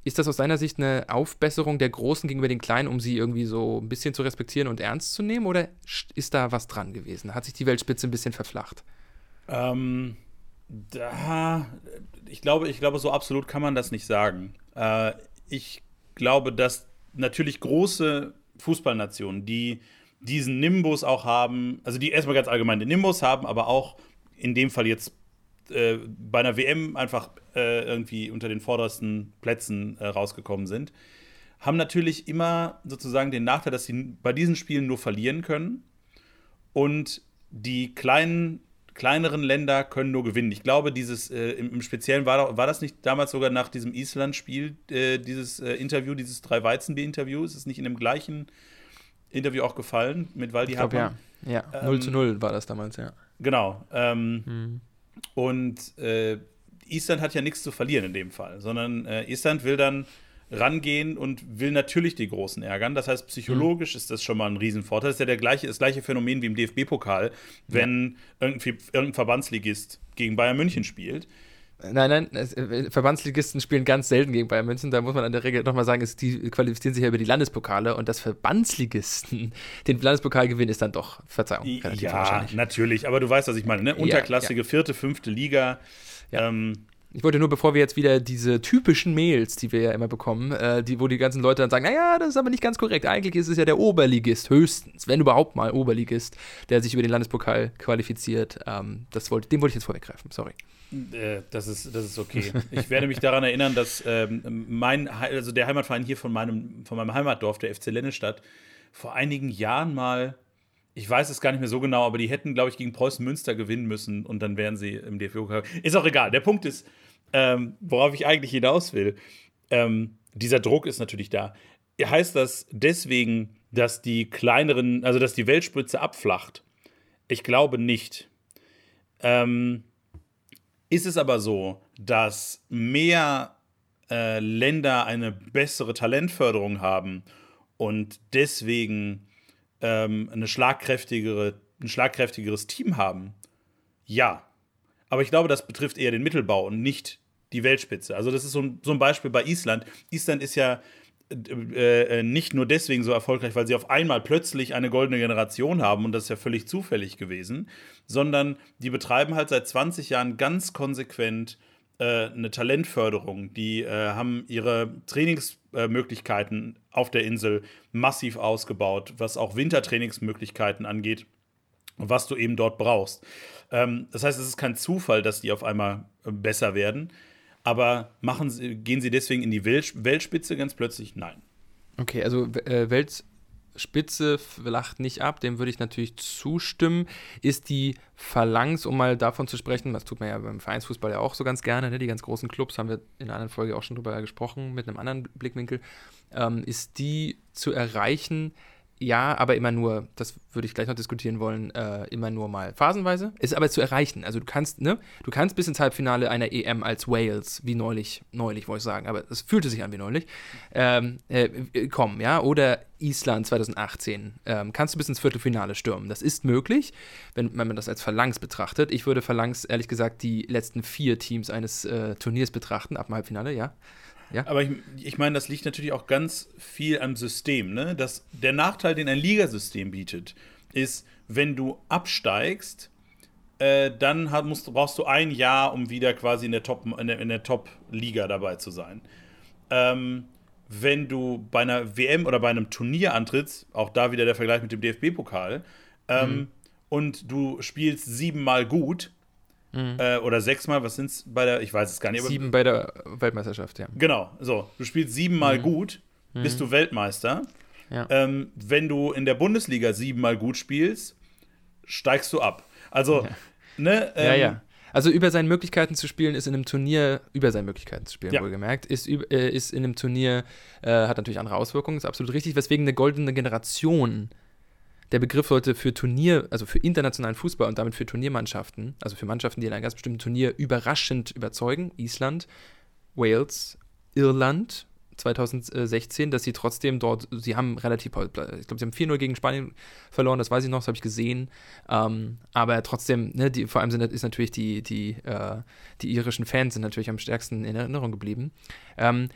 Ist das aus seiner Sicht eine Aufbesserung der Großen gegenüber den Kleinen, um sie irgendwie so ein bisschen zu respektieren und ernst zu nehmen? Oder ist da was dran gewesen? Hat sich die Weltspitze ein bisschen verflacht? Ähm, da, ich glaube, ich glaube, so absolut kann man das nicht sagen. Äh, ich glaube, dass natürlich große Fußballnationen, die diesen Nimbus auch haben, also die erstmal ganz allgemein den Nimbus haben, aber auch in dem Fall jetzt äh, bei einer WM einfach äh, irgendwie unter den vordersten Plätzen äh, rausgekommen sind, haben natürlich immer sozusagen den Nachteil, dass sie bei diesen Spielen nur verlieren können. Und die kleinen kleineren Länder können nur gewinnen. Ich glaube, dieses äh, im, im, Speziellen war, war das nicht damals sogar nach diesem Island-Spiel, äh, dieses äh, Interview, dieses drei Weizenbier-Interview, ist es nicht in dem gleichen Interview auch gefallen mit Waldi ich glaub, Ja, ja. Ähm, 0 zu 0 war das damals, ja. Genau. Ähm, mhm. Und äh, Island hat ja nichts zu verlieren in dem Fall, sondern äh, Island will dann rangehen und will natürlich die Großen ärgern. Das heißt, psychologisch mhm. ist das schon mal ein Riesenvorteil. Das ist ja der gleiche, das gleiche Phänomen wie im DFB-Pokal, wenn ja. irgendein Verbandsligist gegen Bayern München spielt. Nein, nein, es, äh, Verbandsligisten spielen ganz selten gegen Bayern München. Da muss man an der Regel nochmal sagen, es, die qualifizieren sich ja über die Landespokale und das Verbandsligisten den Landespokal gewinnen ist dann doch, Verzeihung, Ja, natürlich, aber du weißt, was ich meine, ne? Unterklassige, ja, ja. vierte, fünfte Liga. Ja. Ähm, ich wollte nur, bevor wir jetzt wieder diese typischen Mails, die wir ja immer bekommen, äh, die, wo die ganzen Leute dann sagen, naja, das ist aber nicht ganz korrekt. Eigentlich ist es ja der Oberligist, höchstens, wenn überhaupt mal Oberligist, der sich über den Landespokal qualifiziert. Ähm, das wollte, dem wollte ich jetzt vorweggreifen, sorry. Äh, das ist, das ist okay. Ich werde mich daran erinnern, dass ähm, mein, also der Heimatverein hier von meinem, von meinem Heimatdorf, der FC Lennestadt, vor einigen Jahren mal ich weiß es gar nicht mehr so genau, aber die hätten, glaube ich, gegen Preußen Münster gewinnen müssen und dann wären sie im DFB-Pokal. Ist auch egal. Der Punkt ist, ähm, worauf ich eigentlich hinaus will. Ähm, dieser Druck ist natürlich da. Heißt das deswegen, dass die kleineren, also dass die Weltspitze abflacht? Ich glaube nicht. Ähm, ist es aber so, dass mehr äh, Länder eine bessere Talentförderung haben und deswegen ähm, eine schlagkräftigere, ein schlagkräftigeres Team haben? Ja. Aber ich glaube, das betrifft eher den Mittelbau und nicht die Weltspitze. Also, das ist so ein, so ein Beispiel bei Island. Island ist ja äh, äh, nicht nur deswegen so erfolgreich, weil sie auf einmal plötzlich eine goldene Generation haben und das ist ja völlig zufällig gewesen, sondern die betreiben halt seit 20 Jahren ganz konsequent äh, eine Talentförderung. Die äh, haben ihre Trainingsmöglichkeiten auf der Insel massiv ausgebaut, was auch Wintertrainingsmöglichkeiten angeht was du eben dort brauchst. Ähm, das heißt, es ist kein Zufall, dass die auf einmal äh, besser werden. Aber machen sie, gehen sie deswegen in die Weltspitze ganz plötzlich? Nein. Okay, also äh, Weltspitze lacht nicht ab, dem würde ich natürlich zustimmen. Ist die Phalanx, um mal davon zu sprechen, das tut man ja beim Vereinsfußball ja auch so ganz gerne, ne? die ganz großen Clubs, haben wir in einer anderen Folge auch schon drüber gesprochen, mit einem anderen Blickwinkel, ähm, ist die zu erreichen, ja, aber immer nur, das würde ich gleich noch diskutieren wollen, äh, immer nur mal phasenweise. Ist aber zu erreichen. Also du kannst, ne, du kannst bis ins Halbfinale einer EM als Wales, wie neulich, neulich wollte ich sagen, aber es fühlte sich an wie neulich, ähm, äh, kommen, ja, oder Island 2018, ähm, kannst du bis ins Viertelfinale stürmen. Das ist möglich, wenn, wenn man das als Phalanx betrachtet. Ich würde Phalanx, ehrlich gesagt, die letzten vier Teams eines äh, Turniers betrachten, ab dem Halbfinale, ja. Ja. Aber ich, ich meine, das liegt natürlich auch ganz viel am System. Ne? Das, der Nachteil, den ein Ligasystem bietet, ist, wenn du absteigst, äh, dann hat, musst, brauchst du ein Jahr, um wieder quasi in der Top, in der, in der Top-Liga dabei zu sein. Ähm, wenn du bei einer WM oder bei einem Turnier antrittst, auch da wieder der Vergleich mit dem DFB-Pokal, ähm, mhm. und du spielst siebenmal gut, Mhm. Äh, oder sechsmal, was sind es bei der, ich weiß es gar nicht. Sieben bei der Weltmeisterschaft, ja. Genau, so. Du spielst siebenmal mhm. gut, bist mhm. du Weltmeister. Ja. Ähm, wenn du in der Bundesliga siebenmal gut spielst, steigst du ab. Also, ja. ne? Ähm, ja, ja. Also über seine Möglichkeiten zu spielen ist in einem Turnier, über seine Möglichkeiten zu spielen, ja. wohlgemerkt, ist, äh, ist in einem Turnier, äh, hat natürlich andere Auswirkungen, ist absolut richtig, weswegen eine goldene Generation der Begriff sollte für Turnier, also für internationalen Fußball und damit für Turniermannschaften, also für Mannschaften, die in einem ganz bestimmten Turnier überraschend überzeugen, Island, Wales, Irland, 2016, dass sie trotzdem dort, sie haben relativ, ich glaube, sie haben 4-0 gegen Spanien verloren, das weiß ich noch, das habe ich gesehen. Ähm, aber trotzdem, ne, die, vor allem sind, ist natürlich die, die, äh, die irischen Fans sind natürlich am stärksten in Erinnerung geblieben. Ähm,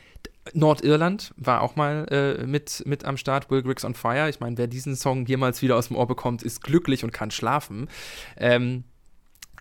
Nordirland war auch mal äh, mit, mit am Start, Will Griggs on Fire. Ich meine, wer diesen Song jemals wieder aus dem Ohr bekommt, ist glücklich und kann schlafen. Ähm,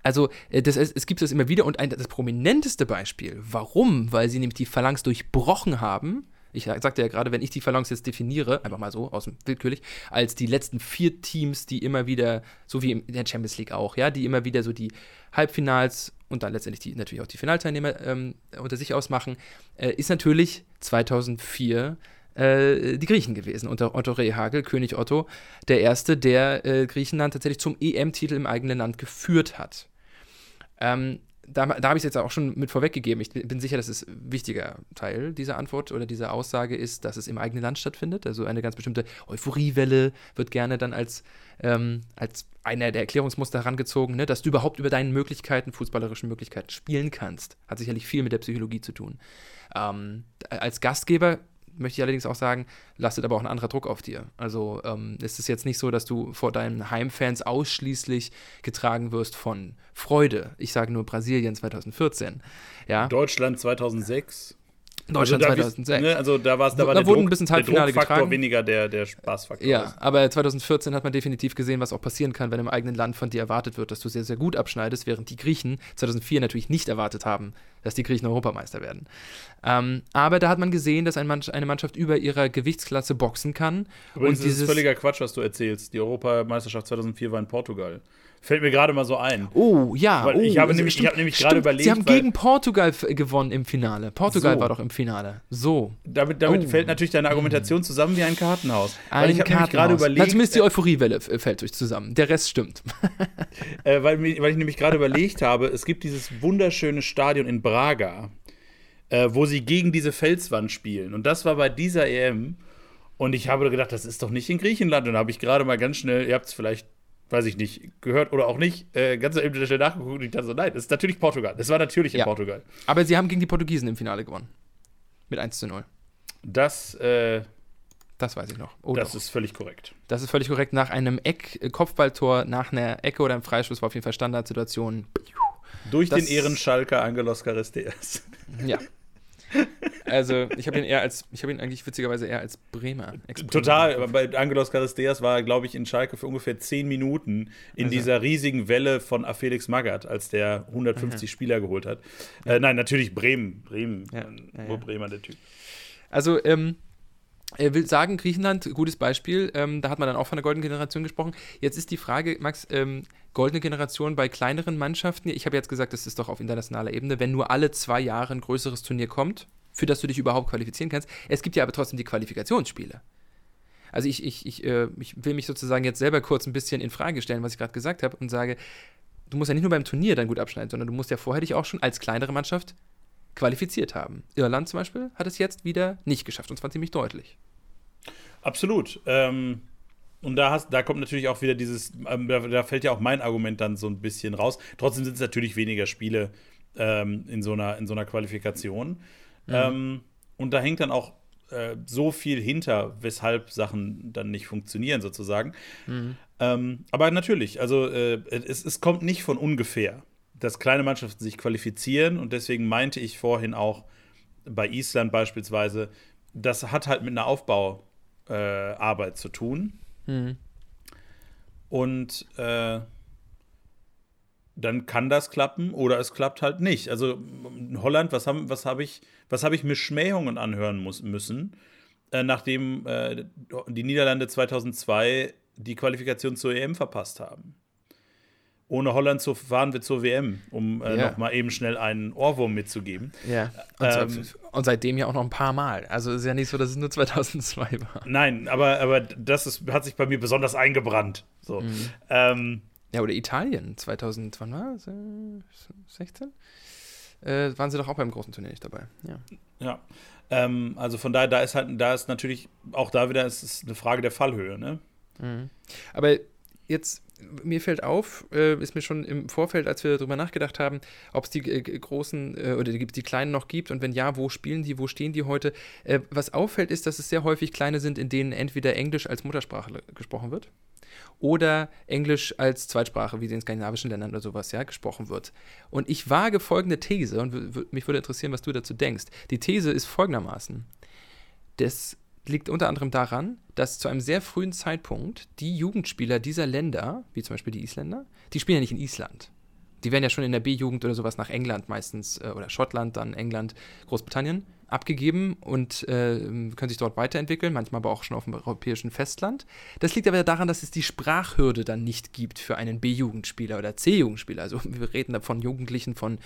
also äh, das, es gibt das immer wieder und ein, das prominenteste Beispiel, warum? Weil sie nämlich die Phalanx durchbrochen haben. Ich sagte ja gerade, wenn ich die Phalanx jetzt definiere, einfach mal so, aus dem willkürlich, als die letzten vier Teams, die immer wieder, so wie in der Champions League auch, ja, die immer wieder so die Halbfinals und dann letztendlich die, natürlich auch die Finalteilnehmer ähm, unter sich ausmachen, äh, ist natürlich 2004 äh, die Griechen gewesen, unter Otto Rehagel, König Otto, der Erste, der äh, Griechenland tatsächlich zum EM-Titel im eigenen Land geführt hat. Ähm, da, da habe ich es jetzt auch schon mit vorweggegeben. Ich bin sicher, dass es ein wichtiger Teil dieser Antwort oder dieser Aussage ist, dass es im eigenen Land stattfindet. Also eine ganz bestimmte Euphoriewelle wird gerne dann als, ähm, als einer der Erklärungsmuster herangezogen, ne? dass du überhaupt über deine Möglichkeiten, fußballerischen Möglichkeiten spielen kannst. Hat sicherlich viel mit der Psychologie zu tun. Ähm, als Gastgeber möchte ich allerdings auch sagen, lastet aber auch ein anderer Druck auf dir. Also ähm, ist es jetzt nicht so, dass du vor deinen Heimfans ausschließlich getragen wirst von Freude. Ich sage nur Brasilien 2014. Ja? Deutschland 2006. Deutschland also da, 2006. Ne, also da, war's, da war da der, wurde Druck, ein bisschen der Halbfinale Druckfaktor getragen. weniger der, der Spaßfaktor. Ja, ist. aber 2014 hat man definitiv gesehen, was auch passieren kann, wenn im eigenen Land von dir erwartet wird, dass du sehr, sehr gut abschneidest, während die Griechen 2004 natürlich nicht erwartet haben, dass die Griechen Europameister werden. Ähm, aber da hat man gesehen, dass ein Mann, eine Mannschaft über ihrer Gewichtsklasse boxen kann. Übrigens und ist dieses, es völliger Quatsch, was du erzählst. Die Europameisterschaft 2004 war in Portugal. Fällt mir gerade mal so ein. Oh, ja. Weil oh, ich habe also nämlich- ich stimmt, habe nämlich gerade überlegt, Sie haben gegen Portugal gewonnen im Finale. Portugal So. war doch im Finale. So. Damit, damit Oh. fällt natürlich deine Argumentation zusammen wie ein Kartenhaus. Ein weil ich habe nämlich gerade Kartenhaus. Na, überlegt, zumindest die Euphoriewelle f- fällt euch zusammen. Der Rest stimmt. äh, weil, weil ich nämlich gerade überlegt habe, es gibt dieses wunderschöne Stadion in Braga, äh, wo sie gegen diese Felswand spielen. Und das war bei dieser EM. Und ich habe gedacht, das ist doch nicht in Griechenland. Und da habe ich gerade mal ganz schnell, ihr habt es vielleicht, weiß ich nicht, gehört oder auch nicht, äh, ganz eben schnell nachgeguckt und ich dachte so, nein, das ist natürlich Portugal. Das war natürlich in Ja. Portugal. Aber sie haben gegen die Portugiesen im Finale gewonnen. Mit 1 zu 0. Das, äh, Das weiß ich noch. Oh, das doch. ist völlig korrekt. das ist völlig korrekt. Nach einem Eck, äh, Kopfballtor, nach einer Ecke oder einem Freistoß war auf jeden Fall Standardsituation. Durch Das- den Ehrenschalker Angelos Charisteas. Ja. Also, ich habe ihn eher als, ich habe ihn eigentlich witzigerweise eher als Bremer. Ex-Bremer. Total, aber bei Angelos Charisteas war er, glaube ich, in Schalke für ungefähr 10 Minuten in Also. dieser riesigen Welle von A. Felix Magath, als der 150 Spieler geholt hat. Äh, nein, natürlich Bremen. Bremen. Ja, äh, ja, Nur ja. Bremer, der Typ. Also, ähm, er will sagen, Griechenland, gutes Beispiel. Ähm, da hat man dann auch von der goldenen Generation gesprochen. Jetzt ist die Frage, Max, ähm, goldene Generation bei kleineren Mannschaften. Ich habe jetzt gesagt, das ist doch auf internationaler Ebene, wenn nur alle zwei Jahre ein größeres Turnier kommt, für das du dich überhaupt qualifizieren kannst. Es gibt ja aber trotzdem die Qualifikationsspiele. Also ich, ich, ich, äh, ich will mich sozusagen jetzt selber kurz ein bisschen in Frage stellen, was ich gerade gesagt habe, und sage, du musst ja nicht nur beim Turnier dann gut abschneiden, sondern du musst ja vorher dich auch schon als kleinere Mannschaft qualifiziert haben. Irland zum Beispiel hat es jetzt wieder nicht geschafft, und zwar ziemlich deutlich. Absolut. Ähm, und da, hast, da kommt natürlich auch wieder dieses, ähm, da, da fällt ja auch mein Argument dann so ein bisschen raus. Trotzdem sind es natürlich weniger Spiele ähm, in, so einer, in so einer Qualifikation. Ähm, und da hängt dann auch äh, so viel hinter, weshalb Sachen dann nicht funktionieren, sozusagen. Ähm, aber natürlich, also äh, es, es kommt nicht von ungefähr, dass kleine Mannschaften sich qualifizieren und deswegen meinte ich vorhin auch bei Island beispielsweise, das hat halt mit einer Aufbauarbeit äh, Arbeit zu tun. Mhm. Und äh, dann kann das klappen oder es klappt halt nicht. Also in Holland, was habe was hab ich, was hab ich mir Schmähungen anhören muss, müssen, äh, nachdem äh, die Niederlande 2002 die Qualifikation zur EM verpasst haben. Ohne Holland zu, fahren wir zur WM, um äh, Ja. noch mal eben schnell einen Ohrwurm mitzugeben. Ja. Und, Ähm, und seitdem ja auch noch ein paar Mal. Also ist ja nicht so, dass es nur 2002 war. Nein, aber, aber das ist, hat sich bei mir besonders eingebrannt. So. Mhm. Ähm, Ja, oder Italien 2000, wann war es? Äh, 16? Äh, waren sie doch auch beim großen Turnier nicht dabei. Ja. Ja. Ähm, also von daher, da ist halt, da ist natürlich, auch da wieder, es ist eine Frage der Fallhöhe, ne? Aber jetzt, mir fällt auf, äh, ist mir schon im Vorfeld, als wir darüber nachgedacht haben, ob es die äh, großen äh, oder die, die kleinen noch gibt und wenn ja, wo spielen die, wo stehen die heute? Äh, was auffällt, ist, dass es sehr häufig kleine sind, in denen entweder Englisch als Muttersprache gesprochen wird oder Englisch als Zweitsprache, wie in skandinavischen Ländern oder sowas, ja, gesprochen wird. Und ich wage folgende These und mich würde interessieren, was du dazu denkst. Die These ist folgendermaßen. Das liegt unter anderem daran, dass zu einem sehr frühen Zeitpunkt die Jugendspieler dieser Länder, wie zum Beispiel die Isländer, die spielen ja nicht in Island. Die werden ja schon in der B-Jugend oder sowas nach England meistens äh, oder Schottland, dann England, Großbritannien abgegeben und äh, können sich dort weiterentwickeln, manchmal aber auch schon auf dem europäischen Festland. Das liegt aber daran, dass es die Sprachhürde dann nicht gibt für einen B-Jugendspieler oder C-Jugendspieler. Also wir reden da von Jugendlichen von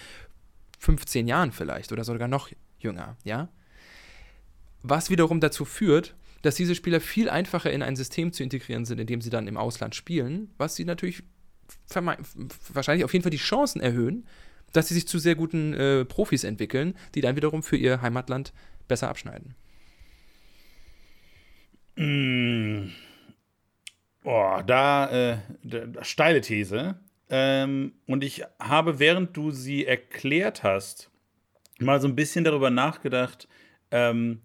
15 Jahren vielleicht oder sogar noch jünger, ja. Was wiederum dazu führt, dass diese Spieler viel einfacher in ein System zu integrieren sind, in dem sie dann im Ausland spielen, was sie natürlich wahrscheinlich auf jeden Fall die Chancen erhöhen, dass sie sich zu sehr guten äh, Profis entwickeln, die dann wiederum für ihr Heimatland besser abschneiden. Mm. Oh, da, äh, da steile These. Ähm, und ich habe, während du sie erklärt hast, mal so ein bisschen darüber nachgedacht, ähm,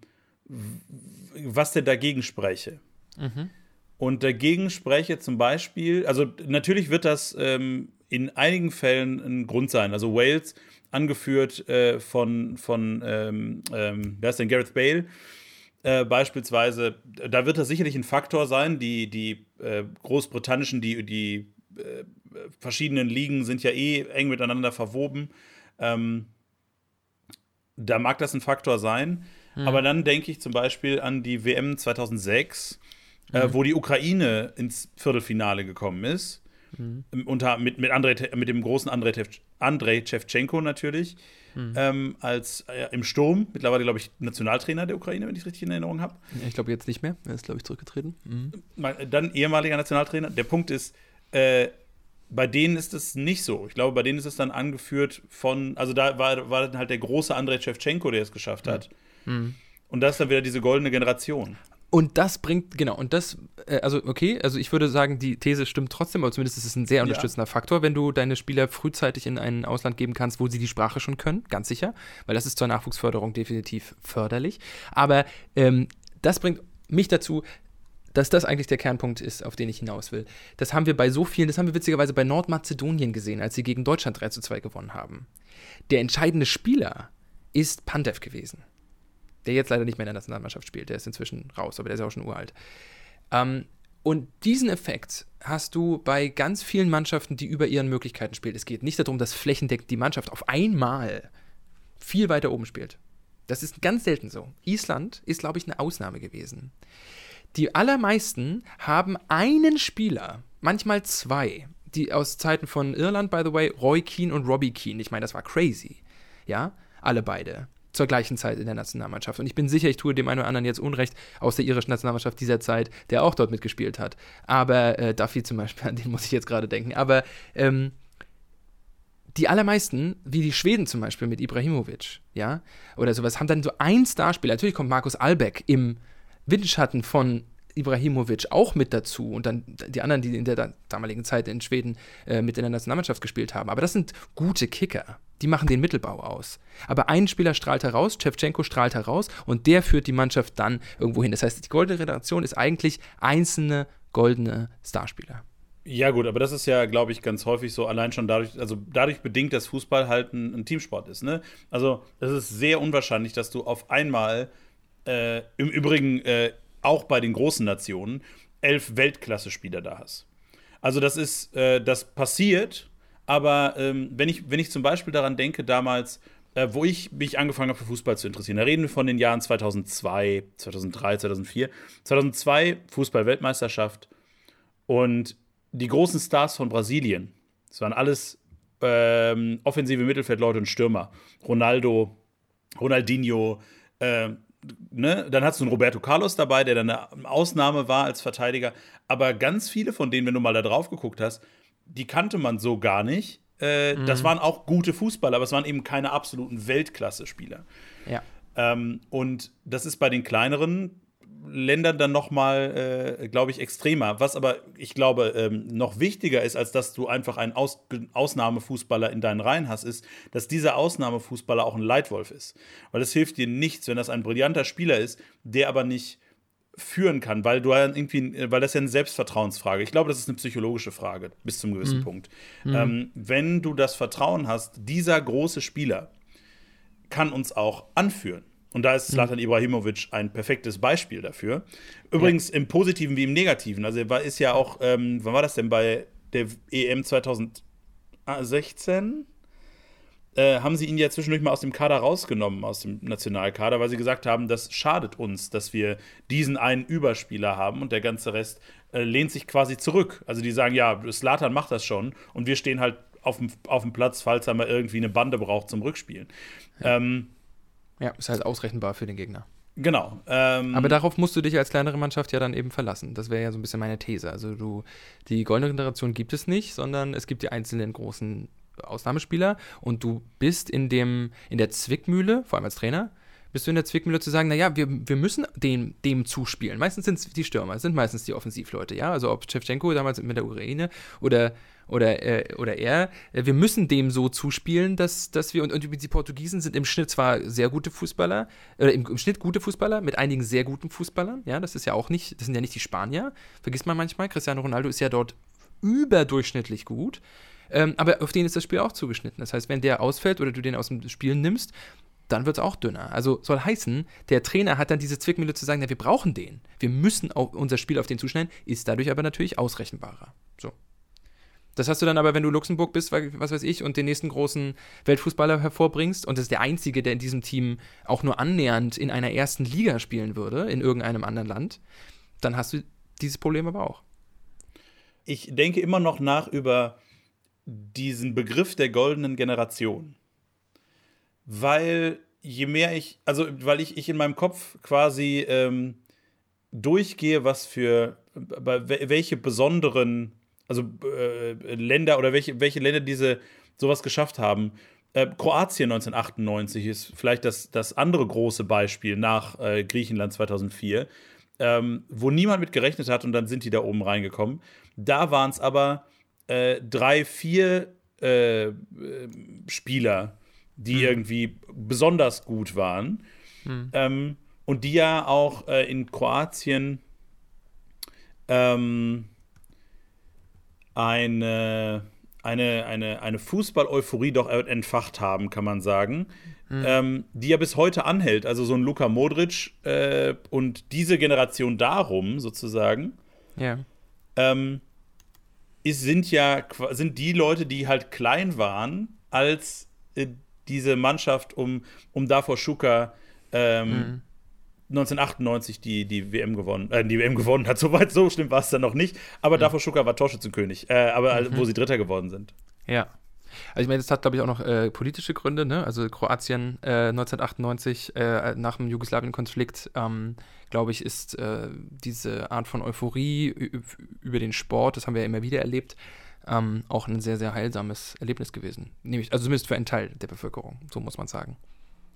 was denn dagegen spreche. Mhm. Und dagegen spreche zum Beispiel, also natürlich wird das ähm, in einigen Fällen ein Grund sein. Also Wales, angeführt äh, von, von ähm, ähm, wer ist denn, Gareth Bale, äh, beispielsweise, da wird das sicherlich ein Faktor sein. Die, die äh, großbritannischen, die, die äh, verschiedenen Ligen sind ja eh eng miteinander verwoben. Ähm, da mag das ein Faktor sein. Mhm. Aber dann denke ich zum Beispiel an die WM 2006, äh, mhm. wo die Ukraine ins Viertelfinale gekommen ist. Mhm. Unter, mit, mit, Andrei, mit dem großen Andrei, Andrei natürlich. Mhm. Ähm, als äh, im Sturm, mittlerweile, glaube ich, Nationaltrainer der Ukraine, wenn ich es richtig in Erinnerung habe. Ich glaube jetzt nicht mehr. Er ist, glaube ich, zurückgetreten. Mhm. Dann ehemaliger Nationaltrainer. Der Punkt ist, äh, bei denen ist es nicht so. Ich glaube, bei denen ist es dann angeführt von, also da war, war dann halt der große Andrei Shevchenko, der es geschafft hat. Mhm. Und das ist dann wieder diese goldene Generation. Und das bringt, genau, und das, äh, also okay, also ich würde sagen, die These stimmt trotzdem, aber zumindest ist es ein sehr unterstützender ja. Faktor, wenn du deine Spieler frühzeitig in ein Ausland geben kannst, wo sie die Sprache schon können, ganz sicher, weil das ist zur Nachwuchsförderung definitiv förderlich. Aber ähm, das bringt mich dazu, dass das eigentlich der Kernpunkt ist, auf den ich hinaus will. Das haben wir bei so vielen, das haben wir witzigerweise bei Nordmazedonien gesehen, als sie gegen Deutschland 3 zu 2 gewonnen haben. Der entscheidende Spieler ist Pandev gewesen der jetzt leider nicht mehr in der Nationalmannschaft spielt. Der ist inzwischen raus, aber der ist ja auch schon uralt. Ähm, und diesen Effekt hast du bei ganz vielen Mannschaften, die über ihren Möglichkeiten spielen. Es geht nicht darum, dass flächendeckend die Mannschaft auf einmal viel weiter oben spielt. Das ist ganz selten so. Island ist, glaube ich, eine Ausnahme gewesen. Die allermeisten haben einen Spieler, manchmal zwei, die aus Zeiten von Irland, by the way, Roy Keane und Robbie Keane. Ich meine, das war crazy. Ja, alle beide zur gleichen Zeit in der Nationalmannschaft. Und ich bin sicher, ich tue dem einen oder anderen jetzt Unrecht aus der irischen Nationalmannschaft dieser Zeit, der auch dort mitgespielt hat. Aber äh, Duffy zum Beispiel, an den muss ich jetzt gerade denken. Aber ähm, die allermeisten, wie die Schweden zum Beispiel mit Ibrahimovic, ja, oder sowas, haben dann so ein Starspieler. Natürlich kommt Markus Albeck im Windschatten von Ibrahimovic auch mit dazu und dann die anderen, die in der damaligen Zeit in Schweden äh, mit in der Nationalmannschaft gespielt haben. Aber das sind gute Kicker. Die machen den Mittelbau aus. Aber ein Spieler strahlt heraus, Chevchenko strahlt heraus und der führt die Mannschaft dann irgendwo hin. Das heißt, die goldene Redaktion ist eigentlich einzelne goldene Starspieler. Ja, gut, aber das ist ja, glaube ich, ganz häufig so, allein schon dadurch, also dadurch bedingt, dass Fußball halt ein, ein Teamsport ist. Ne? Also, es ist sehr unwahrscheinlich, dass du auf einmal, äh, im Übrigen äh, auch bei den großen Nationen, elf Weltklasse-Spieler da hast. Also, das ist, äh, das passiert aber ähm, wenn, ich, wenn ich zum Beispiel daran denke, damals, äh, wo ich mich angefangen habe für Fußball zu interessieren, da reden wir von den Jahren 2002, 2003, 2004. 2002 Fußball-Weltmeisterschaft und die großen Stars von Brasilien. Das waren alles ähm, offensive Mittelfeldleute und Stürmer. Ronaldo, Ronaldinho, äh, ne? dann hast du einen Roberto Carlos dabei, der dann eine Ausnahme war als Verteidiger. Aber ganz viele von denen, wenn du mal da drauf geguckt hast, die kannte man so gar nicht. Äh, mhm. Das waren auch gute Fußballer, aber es waren eben keine absoluten Weltklasse-Spieler. Ja. Ähm, und das ist bei den kleineren Ländern dann noch mal, äh, glaube ich, extremer. Was aber, ich glaube, ähm, noch wichtiger ist, als dass du einfach einen Aus Ausnahmefußballer in deinen Reihen hast, ist, dass dieser Ausnahmefußballer auch ein Leitwolf ist. Weil es hilft dir nichts, wenn das ein brillanter Spieler ist, der aber nicht führen kann, weil du irgendwie, weil das ja eine Selbstvertrauensfrage. Ich glaube, das ist eine psychologische Frage bis zum gewissen mhm. Punkt. Mhm. Ähm, wenn du das Vertrauen hast, dieser große Spieler kann uns auch anführen. Und da ist Slatan mhm. Ibrahimovic ein perfektes Beispiel dafür. Übrigens ja. im Positiven wie im Negativen. Also er war, ist ja auch, ähm, wann war das denn bei der EM 2016? Äh, haben sie ihn ja zwischendurch mal aus dem Kader rausgenommen, aus dem Nationalkader, weil sie gesagt haben, das schadet uns, dass wir diesen einen Überspieler haben und der ganze Rest äh, lehnt sich quasi zurück. Also die sagen, ja, Slatan macht das schon und wir stehen halt auf dem, auf dem Platz, falls er mal irgendwie eine Bande braucht zum Rückspielen. Ja, ähm, ja ist halt ausrechenbar für den Gegner. Genau. Ähm, Aber darauf musst du dich als kleinere Mannschaft ja dann eben verlassen. Das wäre ja so ein bisschen meine These. Also du, die goldene Generation gibt es nicht, sondern es gibt die einzelnen großen Ausnahmespieler und du bist in dem, in der Zwickmühle, vor allem als Trainer, bist du in der Zwickmühle zu sagen, naja, wir, wir müssen dem, dem zuspielen. Meistens sind es die Stürmer, sind meistens die Offensivleute, ja. Also ob Shevchenko damals mit der Ukraine oder oder, äh, oder er, äh, wir müssen dem so zuspielen, dass, dass wir, und, und die Portugiesen sind im Schnitt zwar sehr gute Fußballer, oder im, im, Schnitt gute Fußballer, mit einigen sehr guten Fußballern, ja, das ist ja auch nicht, das sind ja nicht die Spanier, vergisst man manchmal, Cristiano Ronaldo ist ja dort überdurchschnittlich gut, ähm, aber auf den ist das Spiel auch zugeschnitten. Das heißt, wenn der ausfällt oder du den aus dem Spiel nimmst, dann wird es auch dünner. Also soll heißen, der Trainer hat dann diese Zwickmühle zu sagen, na, wir brauchen den. Wir müssen auch unser Spiel auf den zuschneiden, ist dadurch aber natürlich ausrechenbarer. So. Das hast du dann aber, wenn du Luxemburg bist, was weiß ich, und den nächsten großen Weltfußballer hervorbringst, und das ist der einzige, der in diesem Team auch nur annähernd in einer ersten Liga spielen würde, in irgendeinem anderen Land, dann hast du dieses Problem aber auch. Ich denke immer noch nach über diesen Begriff der goldenen Generation. Weil je mehr ich, also weil ich, ich in meinem Kopf quasi ähm, durchgehe, was für, welche besonderen also äh, Länder oder welche, welche Länder diese sowas geschafft haben. Äh, Kroatien 1998 ist vielleicht das, das andere große Beispiel nach äh, Griechenland 2004, ähm, wo niemand mit gerechnet hat und dann sind die da oben reingekommen. Da waren es aber äh, drei, vier äh, Spieler, die hm. irgendwie besonders gut waren. Hm. Ähm, und die ja auch äh, in Kroatien ähm, eine, eine, eine, eine Fußball-Euphorie doch entfacht haben, kann man sagen. Mhm. Ähm, die ja bis heute anhält. Also so ein Luka Modric äh, und diese Generation darum sozusagen. Ja. Ähm, ist, sind ja sind die Leute, die halt klein waren, als äh, diese Mannschaft um, um Davor Schuka ähm, mhm. 1998 die, die WM gewonnen, äh, die WM gewonnen hat. So weit, so schlimm war es dann noch nicht. Aber mhm. davor Schuka war Torschützenkönig, äh, aber mhm. wo sie Dritter geworden sind. Ja. Also ich meine, das hat, glaube ich, auch noch äh, politische Gründe. Ne? Also Kroatien äh, 1998 äh, nach dem Jugoslawien-Konflikt, ähm, glaube ich, ist äh, diese Art von Euphorie über den Sport, das haben wir ja immer wieder erlebt, ähm, auch ein sehr, sehr heilsames Erlebnis gewesen. Nämlich, also zumindest für einen Teil der Bevölkerung, so muss man sagen.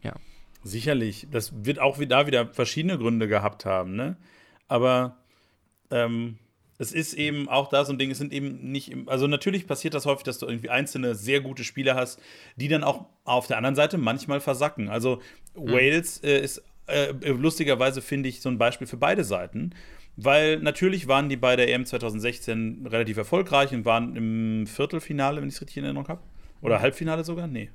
Ja. Sicherlich. Das wird auch da wieder verschiedene Gründe gehabt haben, ne? Aber ähm, es ist eben auch da so ein Ding, es sind eben nicht, also natürlich passiert das häufig, dass du irgendwie einzelne sehr gute Spieler hast, die dann auch auf der anderen Seite manchmal versacken. Also mhm. Wales äh, ist äh, lustigerweise, finde ich, so ein Beispiel für beide Seiten. Weil natürlich waren die bei der EM 2016 relativ erfolgreich und waren im Viertelfinale, wenn ich es richtig in Erinnerung habe. Oder mhm. Halbfinale sogar? Nee.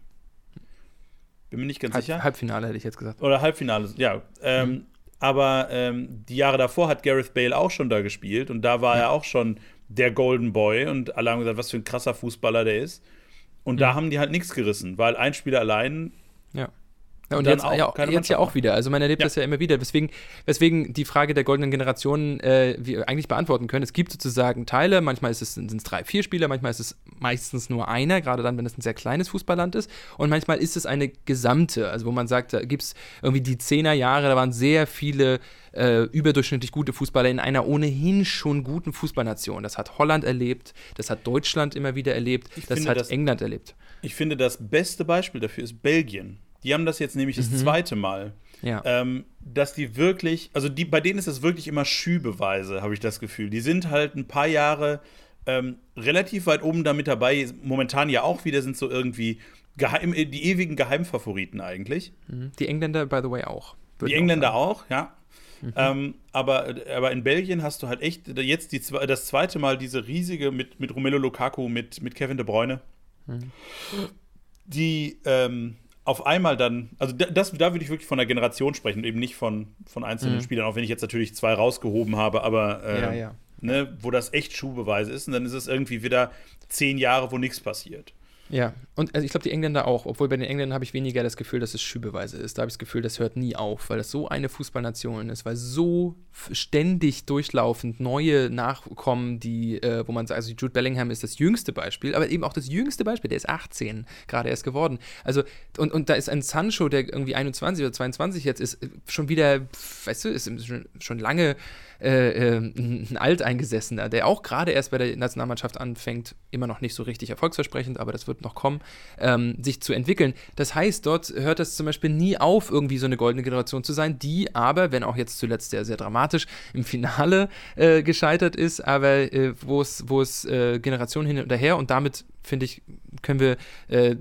Bin mir nicht ganz Halb, sicher. Halbfinale hätte ich jetzt gesagt. Oder Halbfinale, ja. Ähm, mhm. Aber ähm, die Jahre davor hat Gareth Bale auch schon da gespielt und da war ja. er auch schon der Golden Boy und alle haben gesagt, was für ein krasser Fußballer der ist. Und mhm. da haben die halt nichts gerissen, weil ein Spieler allein ja. Ja, und, und jetzt, ja, jetzt ja auch wieder. Also man erlebt ja. das ja immer wieder. Weswegen, weswegen die Frage der goldenen Generation äh, wir eigentlich beantworten können. Es gibt sozusagen Teile, manchmal ist es, sind es drei, vier Spieler, manchmal ist es meistens nur einer, gerade dann, wenn es ein sehr kleines Fußballland ist. Und manchmal ist es eine gesamte, also wo man sagt, da gibt es irgendwie die Zehnerjahre, da waren sehr viele äh, überdurchschnittlich gute Fußballer in einer ohnehin schon guten Fußballnation. Das hat Holland erlebt, das hat Deutschland immer wieder erlebt, ich das hat das, England erlebt. Ich finde, das beste Beispiel dafür ist Belgien. Die haben das jetzt nämlich mhm. das zweite Mal. Ja. Ähm, dass die wirklich, also die, bei denen ist das wirklich immer Schübeweise, habe ich das Gefühl. Die sind halt ein paar Jahre ähm, relativ weit oben damit dabei. Momentan ja auch wieder sind so irgendwie geheim, die ewigen Geheimfavoriten eigentlich. Mhm. Die Engländer, by the way, auch. Die Engländer auch, auch ja. Mhm. Ähm, aber, aber in Belgien hast du halt echt jetzt die, das zweite Mal diese riesige mit, mit Romelu Lukaku, mit, mit Kevin De Bruyne, mhm. die ähm, auf einmal dann, also das, da würde ich wirklich von der Generation sprechen, eben nicht von, von einzelnen mhm. Spielern, auch wenn ich jetzt natürlich zwei rausgehoben habe, aber äh, ja, ja. Ne, wo das echt Schuhbeweise ist und dann ist es irgendwie wieder zehn Jahre, wo nichts passiert. Ja, und also ich glaube, die Engländer auch, obwohl bei den Engländern habe ich weniger das Gefühl, dass es Schübeweise ist. Da habe ich das Gefühl, das hört nie auf, weil das so eine Fußballnation ist, weil so ständig durchlaufend neue Nachkommen, die, äh, wo man sagt, also Jude Bellingham ist das jüngste Beispiel, aber eben auch das jüngste Beispiel, der ist 18 gerade erst geworden. Also, und, und da ist ein Sancho, der irgendwie 21 oder 22 jetzt ist, schon wieder, weißt du, ist schon lange äh, äh, ein Alteingesessener, der auch gerade erst bei der Nationalmannschaft anfängt, immer noch nicht so richtig erfolgsversprechend, aber das wird noch kommen, ähm, sich zu entwickeln. Das heißt, dort hört es zum Beispiel nie auf, irgendwie so eine goldene Generation zu sein, die aber, wenn auch jetzt zuletzt sehr, sehr dramatisch, im Finale äh, gescheitert ist, aber äh, wo es, wo es äh, Generationen hin und her und damit, finde ich, können wir äh,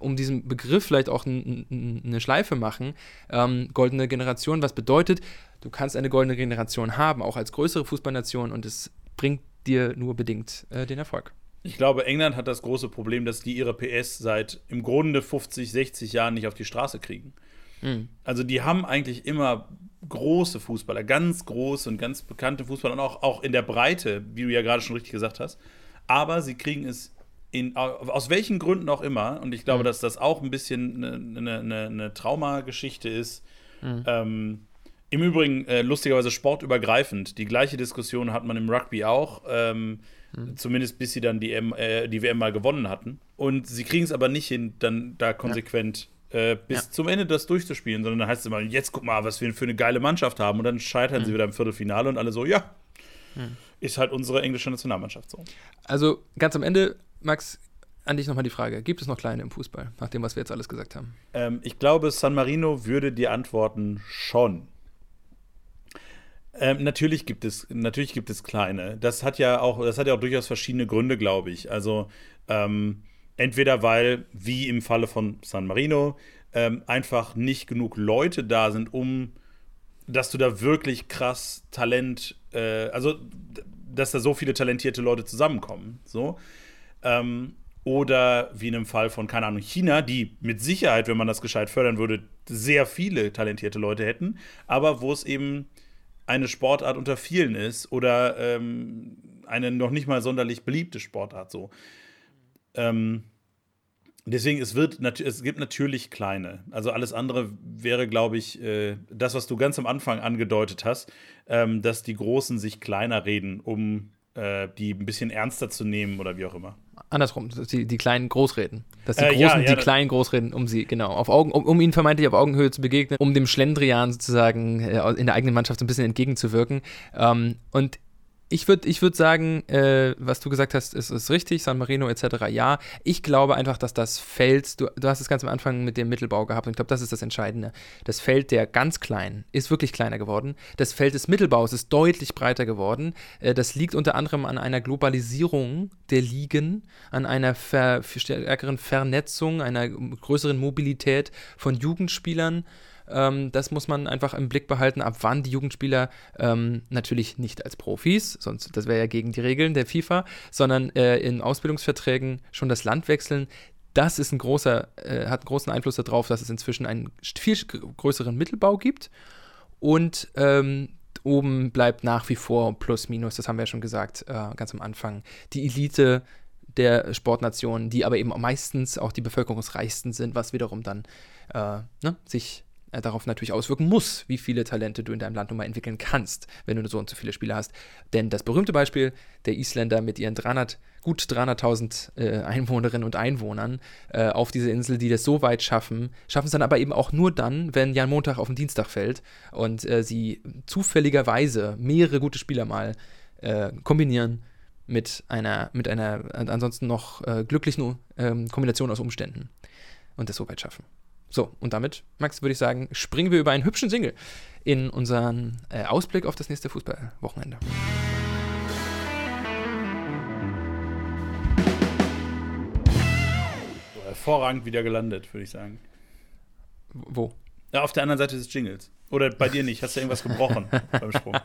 um diesen Begriff vielleicht auch eine Schleife machen, ähm, goldene Generation, was bedeutet, du kannst eine goldene Generation haben, auch als größere Fußballnation und es bringt dir nur bedingt äh, den Erfolg. Ich glaube, England hat das große Problem, dass die ihre PS seit im Grunde 50, 60 Jahren nicht auf die Straße kriegen. Mhm. Also die haben eigentlich immer große Fußballer, ganz große und ganz bekannte Fußballer und auch, auch in der Breite, wie du ja gerade schon richtig gesagt hast. Aber sie kriegen es in, aus welchen Gründen auch immer, und ich glaube, mhm. dass das auch ein bisschen eine, eine, eine Traumageschichte ist. Mhm. Ähm, Im Übrigen, äh, lustigerweise sportübergreifend. Die gleiche Diskussion hat man im Rugby auch. Ähm, mhm. Zumindest bis sie dann die, M, äh, die WM mal gewonnen hatten. Und sie kriegen es aber nicht hin, dann da konsequent ja. äh, bis ja. zum Ende das durchzuspielen, sondern dann heißt es immer, jetzt guck mal, was wir für eine geile Mannschaft haben. Und dann scheitern sie mhm. wieder im Viertelfinale und alle so, ja, mhm. ist halt unsere englische Nationalmannschaft so. Also ganz am Ende Max, an dich nochmal die Frage: Gibt es noch Kleine im Fußball, nach dem, was wir jetzt alles gesagt haben? Ähm, ich glaube, San Marino würde dir antworten: schon. Ähm, natürlich gibt es, natürlich gibt es kleine. Das hat ja auch, das hat ja auch durchaus verschiedene Gründe, glaube ich. Also ähm, entweder weil, wie im Falle von San Marino, ähm, einfach nicht genug Leute da sind, um, dass du da wirklich krass Talent, äh, also dass da so viele talentierte Leute zusammenkommen. So. Ähm, oder wie in einem Fall von, keine Ahnung, China, die mit Sicherheit, wenn man das gescheit fördern würde, sehr viele talentierte Leute hätten, aber wo es eben eine Sportart unter vielen ist oder ähm, eine noch nicht mal sonderlich beliebte Sportart so. Ähm, deswegen, es, wird, es gibt natürlich kleine. Also alles andere wäre, glaube ich, äh, das, was du ganz am Anfang angedeutet hast, ähm, dass die Großen sich kleiner reden, um äh, die ein bisschen ernster zu nehmen oder wie auch immer andersrum, die, die kleinen Großreden. Dass die äh, Großen ja, ja, die kleinen Großreden, um sie, genau, auf Augen, um, um, ihnen vermeintlich auf Augenhöhe zu begegnen, um dem Schlendrian sozusagen äh, in der eigenen Mannschaft so ein bisschen entgegenzuwirken. Ähm, und ich würde ich würd sagen, äh, was du gesagt hast, ist, ist richtig, San Marino etc. Ja. Ich glaube einfach, dass das Feld, du, du hast es ganz am Anfang mit dem Mittelbau gehabt und ich glaube, das ist das Entscheidende. Das Feld der ganz kleinen ist wirklich kleiner geworden. Das Feld des Mittelbaus ist deutlich breiter geworden. Äh, das liegt unter anderem an einer Globalisierung der Ligen, an einer ver stärkeren Vernetzung, einer größeren Mobilität von Jugendspielern. Ähm, das muss man einfach im Blick behalten, ab wann die Jugendspieler ähm, natürlich nicht als Profis, sonst das wäre ja gegen die Regeln der FIFA, sondern äh, in Ausbildungsverträgen schon das Land wechseln. Das ist ein großer, äh, hat einen großen Einfluss darauf, dass es inzwischen einen viel größeren Mittelbau gibt und ähm, oben bleibt nach wie vor plus minus, das haben wir ja schon gesagt, äh, ganz am Anfang, die Elite der Sportnationen, die aber eben meistens auch die bevölkerungsreichsten sind, was wiederum dann äh, ne, sich äh, darauf natürlich auswirken muss, wie viele Talente du in deinem Land nun mal entwickeln kannst, wenn du so und so viele Spieler hast. Denn das berühmte Beispiel der Isländer mit ihren 300, gut 300.000 äh, Einwohnerinnen und Einwohnern äh, auf dieser Insel, die das so weit schaffen, schaffen es dann aber eben auch nur dann, wenn Jan Montag auf den Dienstag fällt und äh, sie zufälligerweise mehrere gute Spieler mal äh, kombinieren mit einer, mit einer ansonsten noch äh, glücklichen ähm, Kombination aus Umständen und das so weit schaffen. So, und damit, Max, würde ich sagen, springen wir über einen hübschen Single in unseren äh, Ausblick auf das nächste Fußballwochenende. Hervorragend wieder gelandet, würde ich sagen. Wo? Ja, auf der anderen Seite des Jingles. Oder bei dir nicht? Hast du irgendwas gebrochen beim Sprung?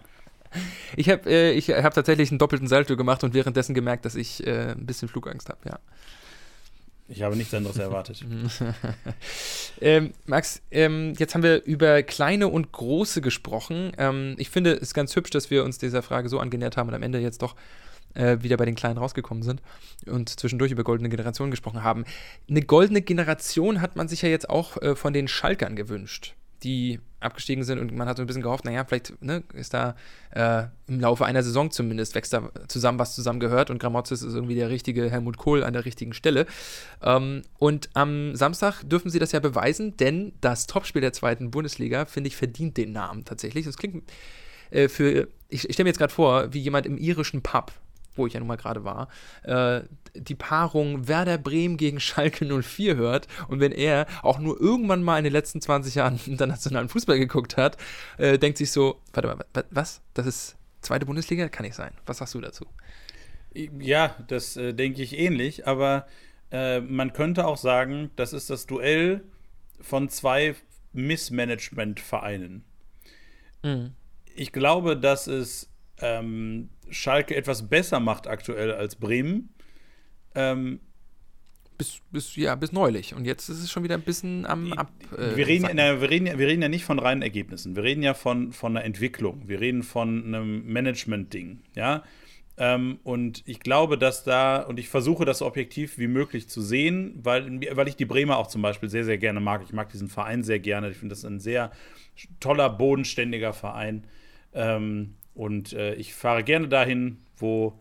Ich habe äh, hab tatsächlich einen doppelten Salto gemacht und währenddessen gemerkt, dass ich äh, ein bisschen Flugangst habe, ja. Ich habe nichts anderes erwartet. ähm, Max, ähm, jetzt haben wir über kleine und große gesprochen. Ähm, ich finde es ganz hübsch, dass wir uns dieser Frage so angenähert haben und am Ende jetzt doch äh, wieder bei den Kleinen rausgekommen sind und zwischendurch über goldene Generation gesprochen haben. Eine goldene Generation hat man sich ja jetzt auch äh, von den Schalkern gewünscht die abgestiegen sind und man hat so ein bisschen gehofft, naja, vielleicht ne, ist da äh, im Laufe einer Saison zumindest wächst da zusammen, was zusammen gehört und Gramozis ist irgendwie der richtige Helmut Kohl an der richtigen Stelle. Ähm, und am Samstag dürfen sie das ja beweisen, denn das Topspiel der zweiten Bundesliga, finde ich, verdient den Namen tatsächlich. Das klingt äh, für, ich, ich stelle mir jetzt gerade vor, wie jemand im irischen Pub, wo ich ja nun mal gerade war, äh, die Paarung Werder Bremen gegen Schalke 04 hört und wenn er auch nur irgendwann mal in den letzten 20 Jahren internationalen Fußball geguckt hat, äh, denkt sich so, warte mal, was? Das ist zweite Bundesliga? Kann nicht sein. Was sagst du dazu? Ja, das äh, denke ich ähnlich, aber äh, man könnte auch sagen, das ist das Duell von zwei Missmanagement-Vereinen. Mhm. Ich glaube, dass es ähm, Schalke etwas besser macht aktuell als Bremen. Ähm, bis, bis, ja, bis neulich. Und jetzt ist es schon wieder ein bisschen am Ab. Äh, wir, reden, na, wir, reden, wir reden ja nicht von reinen Ergebnissen. Wir reden ja von, von einer Entwicklung. Wir reden von einem Management-Ding. Ja. Ähm, und ich glaube, dass da, und ich versuche das so objektiv wie möglich zu sehen, weil, weil ich die Bremer auch zum Beispiel sehr, sehr gerne mag. Ich mag diesen Verein sehr gerne. Ich finde das ein sehr toller, bodenständiger Verein. Ähm, und äh, ich fahre gerne dahin, wo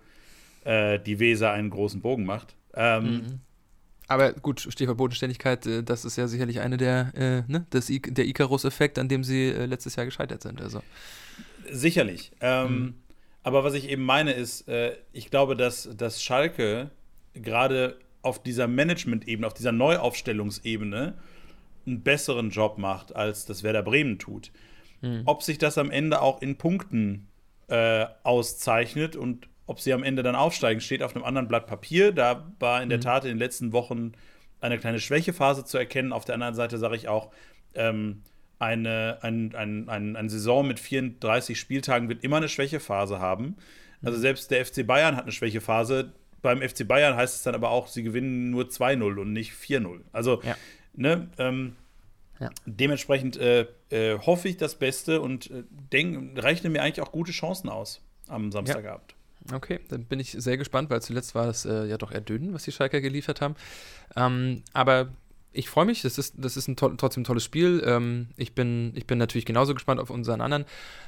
äh, die Weser einen großen Bogen macht. Ähm, mhm. Aber gut, Stichwort Bodenständigkeit, äh, das ist ja sicherlich eine der, äh, ne, das I der Icarus-Effekt, an dem sie äh, letztes Jahr gescheitert sind. Also. Sicherlich. Ähm, mhm. Aber was ich eben meine ist, äh, ich glaube, dass, dass Schalke gerade auf dieser Management-Ebene, auf dieser Neuaufstellungsebene einen besseren Job macht, als das Werder Bremen tut. Mhm. Ob sich das am Ende auch in Punkten äh, auszeichnet und ob sie am Ende dann aufsteigen, steht auf einem anderen Blatt Papier. Da war in der mhm. Tat in den letzten Wochen eine kleine Schwächephase zu erkennen. Auf der anderen Seite sage ich auch, ähm, eine, ein, ein, ein, eine Saison mit 34 Spieltagen wird immer eine Schwächephase haben. Also mhm. selbst der FC Bayern hat eine Schwächephase. Beim FC Bayern heißt es dann aber auch, sie gewinnen nur 2-0 und nicht 4-0. Also, ja. ne, ähm, ja. dementsprechend äh, äh, hoffe ich das Beste und äh, denk, rechne mir eigentlich auch gute Chancen aus am Samstagabend. Ja. Okay, dann bin ich sehr gespannt, weil zuletzt war es äh, ja doch eher was die Schalker geliefert haben. Ähm, aber ich freue mich, das ist, das ist ein to trotzdem ein tolles Spiel. Ähm, ich, bin, ich bin natürlich genauso gespannt auf unseren anderen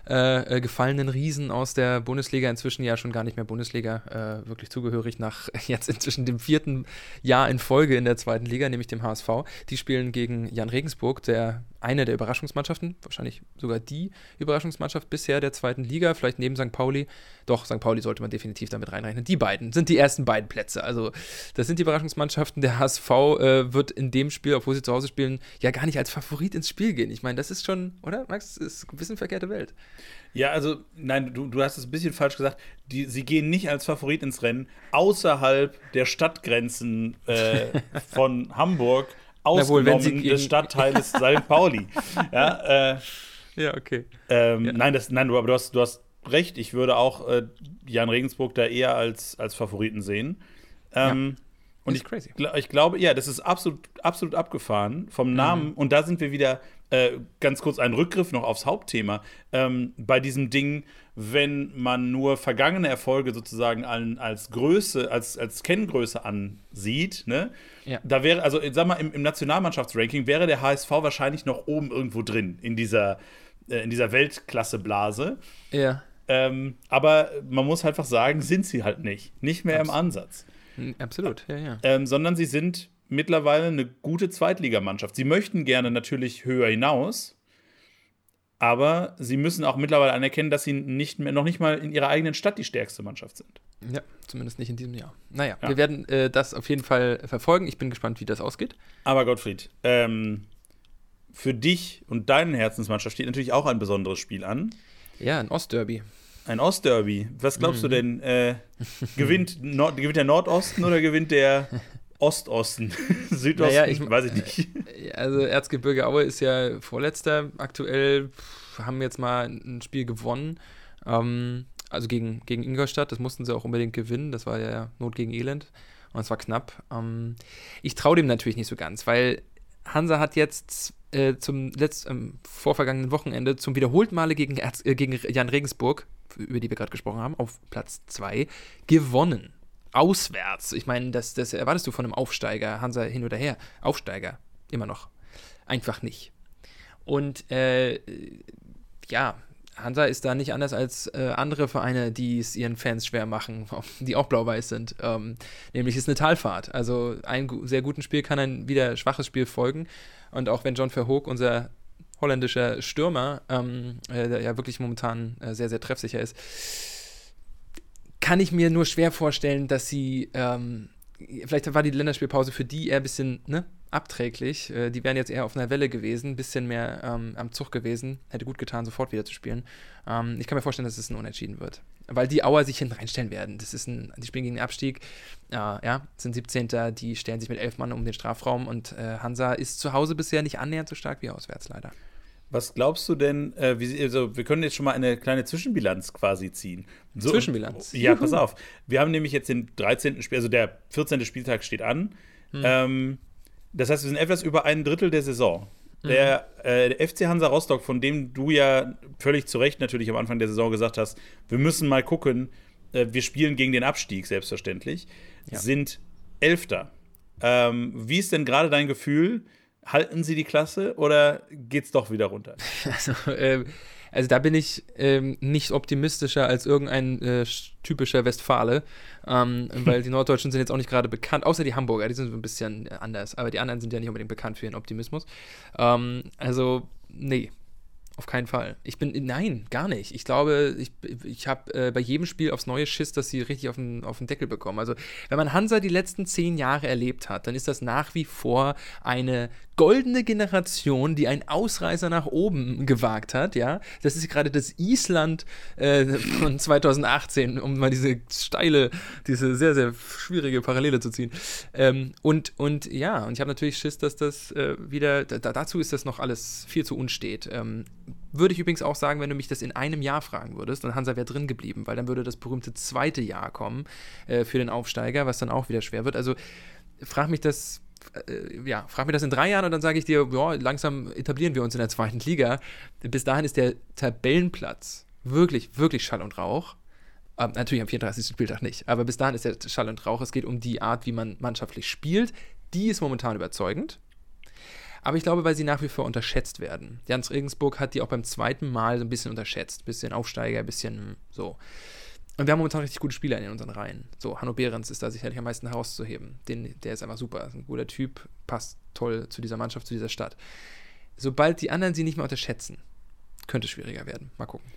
äh, äh, gefallenen Riesen aus der Bundesliga, inzwischen ja schon gar nicht mehr Bundesliga, äh, wirklich zugehörig nach jetzt inzwischen dem vierten Jahr in Folge in der zweiten Liga, nämlich dem HSV. Die spielen gegen Jan Regensburg, der eine der Überraschungsmannschaften, wahrscheinlich sogar die Überraschungsmannschaft bisher der zweiten Liga, vielleicht neben St. Pauli. Doch, St. Pauli sollte man definitiv damit reinrechnen. Die beiden sind die ersten beiden Plätze. Also, das sind die Überraschungsmannschaften. Der HSV äh, wird in dem Spiel, obwohl sie zu Hause spielen, ja gar nicht als Favorit ins Spiel gehen. Ich meine, das ist schon, oder? Max, das ist ein bisschen verkehrte Welt. Ja, also, nein, du, du hast es ein bisschen falsch gesagt. Die, sie gehen nicht als Favorit ins Rennen, außerhalb der Stadtgrenzen äh, von Hamburg ausgenommen wohl, des Stadtteiles St. Pauli. Ja, äh, ja okay. Ähm, ja. Nein, das, nein du, aber du hast, du hast recht. Ich würde auch äh, Jan Regensburg da eher als, als Favoriten sehen. Ähm, ja. Und ich, crazy. ich glaube, ja, das ist absolut, absolut abgefahren vom mhm. Namen. Mhm. Und da sind wir wieder äh, ganz kurz ein Rückgriff noch aufs Hauptthema. Ähm, bei diesem Ding, wenn man nur vergangene Erfolge sozusagen als Größe, als, als Kenngröße ansieht, ne? Ja. Da wäre, also sag mal, im, im Nationalmannschaftsranking wäre der HSV wahrscheinlich noch oben irgendwo drin in dieser, äh, in dieser Weltklasse-Blase. Ja. Ähm, aber man muss einfach sagen, sind sie halt nicht. Nicht mehr Absolut. im Ansatz. Hm, absolut, ja, ja. Ähm, sondern sie sind mittlerweile eine gute Zweitligamannschaft. Sie möchten gerne natürlich höher hinaus, aber sie müssen auch mittlerweile anerkennen, dass sie nicht mehr, noch nicht mal in ihrer eigenen Stadt die stärkste Mannschaft sind. Ja, zumindest nicht in diesem Jahr. Naja, ja. wir werden äh, das auf jeden Fall verfolgen. Ich bin gespannt, wie das ausgeht. Aber Gottfried, ähm, für dich und deine Herzensmannschaft steht natürlich auch ein besonderes Spiel an. Ja, ein Ostderby. Ein Ostderby. Was glaubst mhm. du denn? Äh, gewinnt, Nord gewinnt der Nordosten oder gewinnt der Ostosten? Südosten? Naja, ich, weiß ich nicht. Äh, also Erzgebirge Aue ist ja Vorletzter. Aktuell haben jetzt mal ein Spiel gewonnen. Ähm, also gegen, gegen Ingolstadt. Das mussten sie auch unbedingt gewinnen. Das war ja Not gegen Elend. Und es war knapp. Ähm, ich traue dem natürlich nicht so ganz, weil Hansa hat jetzt äh, zum letzten, ähm, vorvergangenen Wochenende zum wiederholten Male gegen, Erz, äh, gegen Jan Regensburg über die wir gerade gesprochen haben, auf Platz 2 gewonnen. Auswärts. Ich meine, das, das erwartest du von einem Aufsteiger, Hansa hin oder her. Aufsteiger, immer noch. Einfach nicht. Und äh, ja, Hansa ist da nicht anders als äh, andere Vereine, die es ihren Fans schwer machen, die auch blau-weiß sind. Ähm, nämlich ist eine Talfahrt. Also ein sehr gutes Spiel kann ein wieder schwaches Spiel folgen. Und auch wenn John Verhoek, unser holländischer Stürmer, ähm, äh, der ja wirklich momentan äh, sehr, sehr treffsicher ist, kann ich mir nur schwer vorstellen, dass sie, ähm, vielleicht war die Länderspielpause für die eher ein bisschen ne, abträglich. Äh, die wären jetzt eher auf einer Welle gewesen, ein bisschen mehr ähm, am Zug gewesen. Hätte gut getan, sofort wieder zu spielen. Ähm, ich kann mir vorstellen, dass es ein Unentschieden wird. Weil die Auer sich hinten reinstellen werden. Das ist ein, die spielen gegen den Abstieg. Äh, ja, sind 17. Die stellen sich mit elf Mann um den Strafraum und äh, Hansa ist zu Hause bisher nicht annähernd so stark wie auswärts, leider. Was glaubst du denn, äh, wie, also wir können jetzt schon mal eine kleine Zwischenbilanz quasi ziehen. So, Zwischenbilanz? Ja, pass auf. Wir haben nämlich jetzt den 13. Spiel, also der 14. Spieltag steht an. Hm. Ähm, das heißt, wir sind etwas über ein Drittel der Saison. Mhm. Der, äh, der, FC Hansa Rostock, von dem du ja völlig zu Recht natürlich am Anfang der Saison gesagt hast, wir müssen mal gucken, äh, wir spielen gegen den Abstieg, selbstverständlich, ja. sind Elfter. Ähm, wie ist denn gerade dein Gefühl? Halten sie die Klasse oder geht es doch wieder runter? Also, äh, also da bin ich ähm, nicht optimistischer als irgendein äh, typischer Westfale, ähm, weil die Norddeutschen sind jetzt auch nicht gerade bekannt, außer die Hamburger, die sind so ein bisschen anders, aber die anderen sind ja nicht unbedingt bekannt für ihren Optimismus. Ähm, also, nee, auf keinen Fall. Ich bin, nein, gar nicht. Ich glaube, ich, ich habe äh, bei jedem Spiel aufs neue Schiss, dass sie richtig auf den, auf den Deckel bekommen. Also, wenn man Hansa die letzten zehn Jahre erlebt hat, dann ist das nach wie vor eine goldene Generation, die einen Ausreißer nach oben gewagt hat, ja. Das ist gerade das Island äh, von 2018, um mal diese steile, diese sehr, sehr schwierige Parallele zu ziehen. Ähm, und, und ja, und ich habe natürlich Schiss, dass das äh, wieder, da, dazu ist das noch alles viel zu unstet. Ähm, würde ich übrigens auch sagen, wenn du mich das in einem Jahr fragen würdest, dann Hansa wäre drin geblieben, weil dann würde das berühmte zweite Jahr kommen äh, für den Aufsteiger, was dann auch wieder schwer wird. Also frag mich das äh, ja, frag mich das in drei Jahren und dann sage ich dir, ja, langsam etablieren wir uns in der zweiten Liga. Bis dahin ist der Tabellenplatz wirklich, wirklich Schall und Rauch. Ähm, natürlich am 34. Spieltag nicht, aber bis dahin ist der Schall und Rauch. Es geht um die Art, wie man mannschaftlich spielt. Die ist momentan überzeugend. Aber ich glaube, weil sie nach wie vor unterschätzt werden. Jans Regensburg hat die auch beim zweiten Mal so ein bisschen unterschätzt. Bisschen Aufsteiger, bisschen so. Und wir haben momentan richtig gute Spieler in unseren Reihen. So, Hanno Behrens ist da sicherlich am meisten herauszuheben. Den, der ist einfach super. Ist ein guter Typ, passt toll zu dieser Mannschaft, zu dieser Stadt. Sobald die anderen sie nicht mehr unterschätzen, könnte es schwieriger werden. Mal gucken.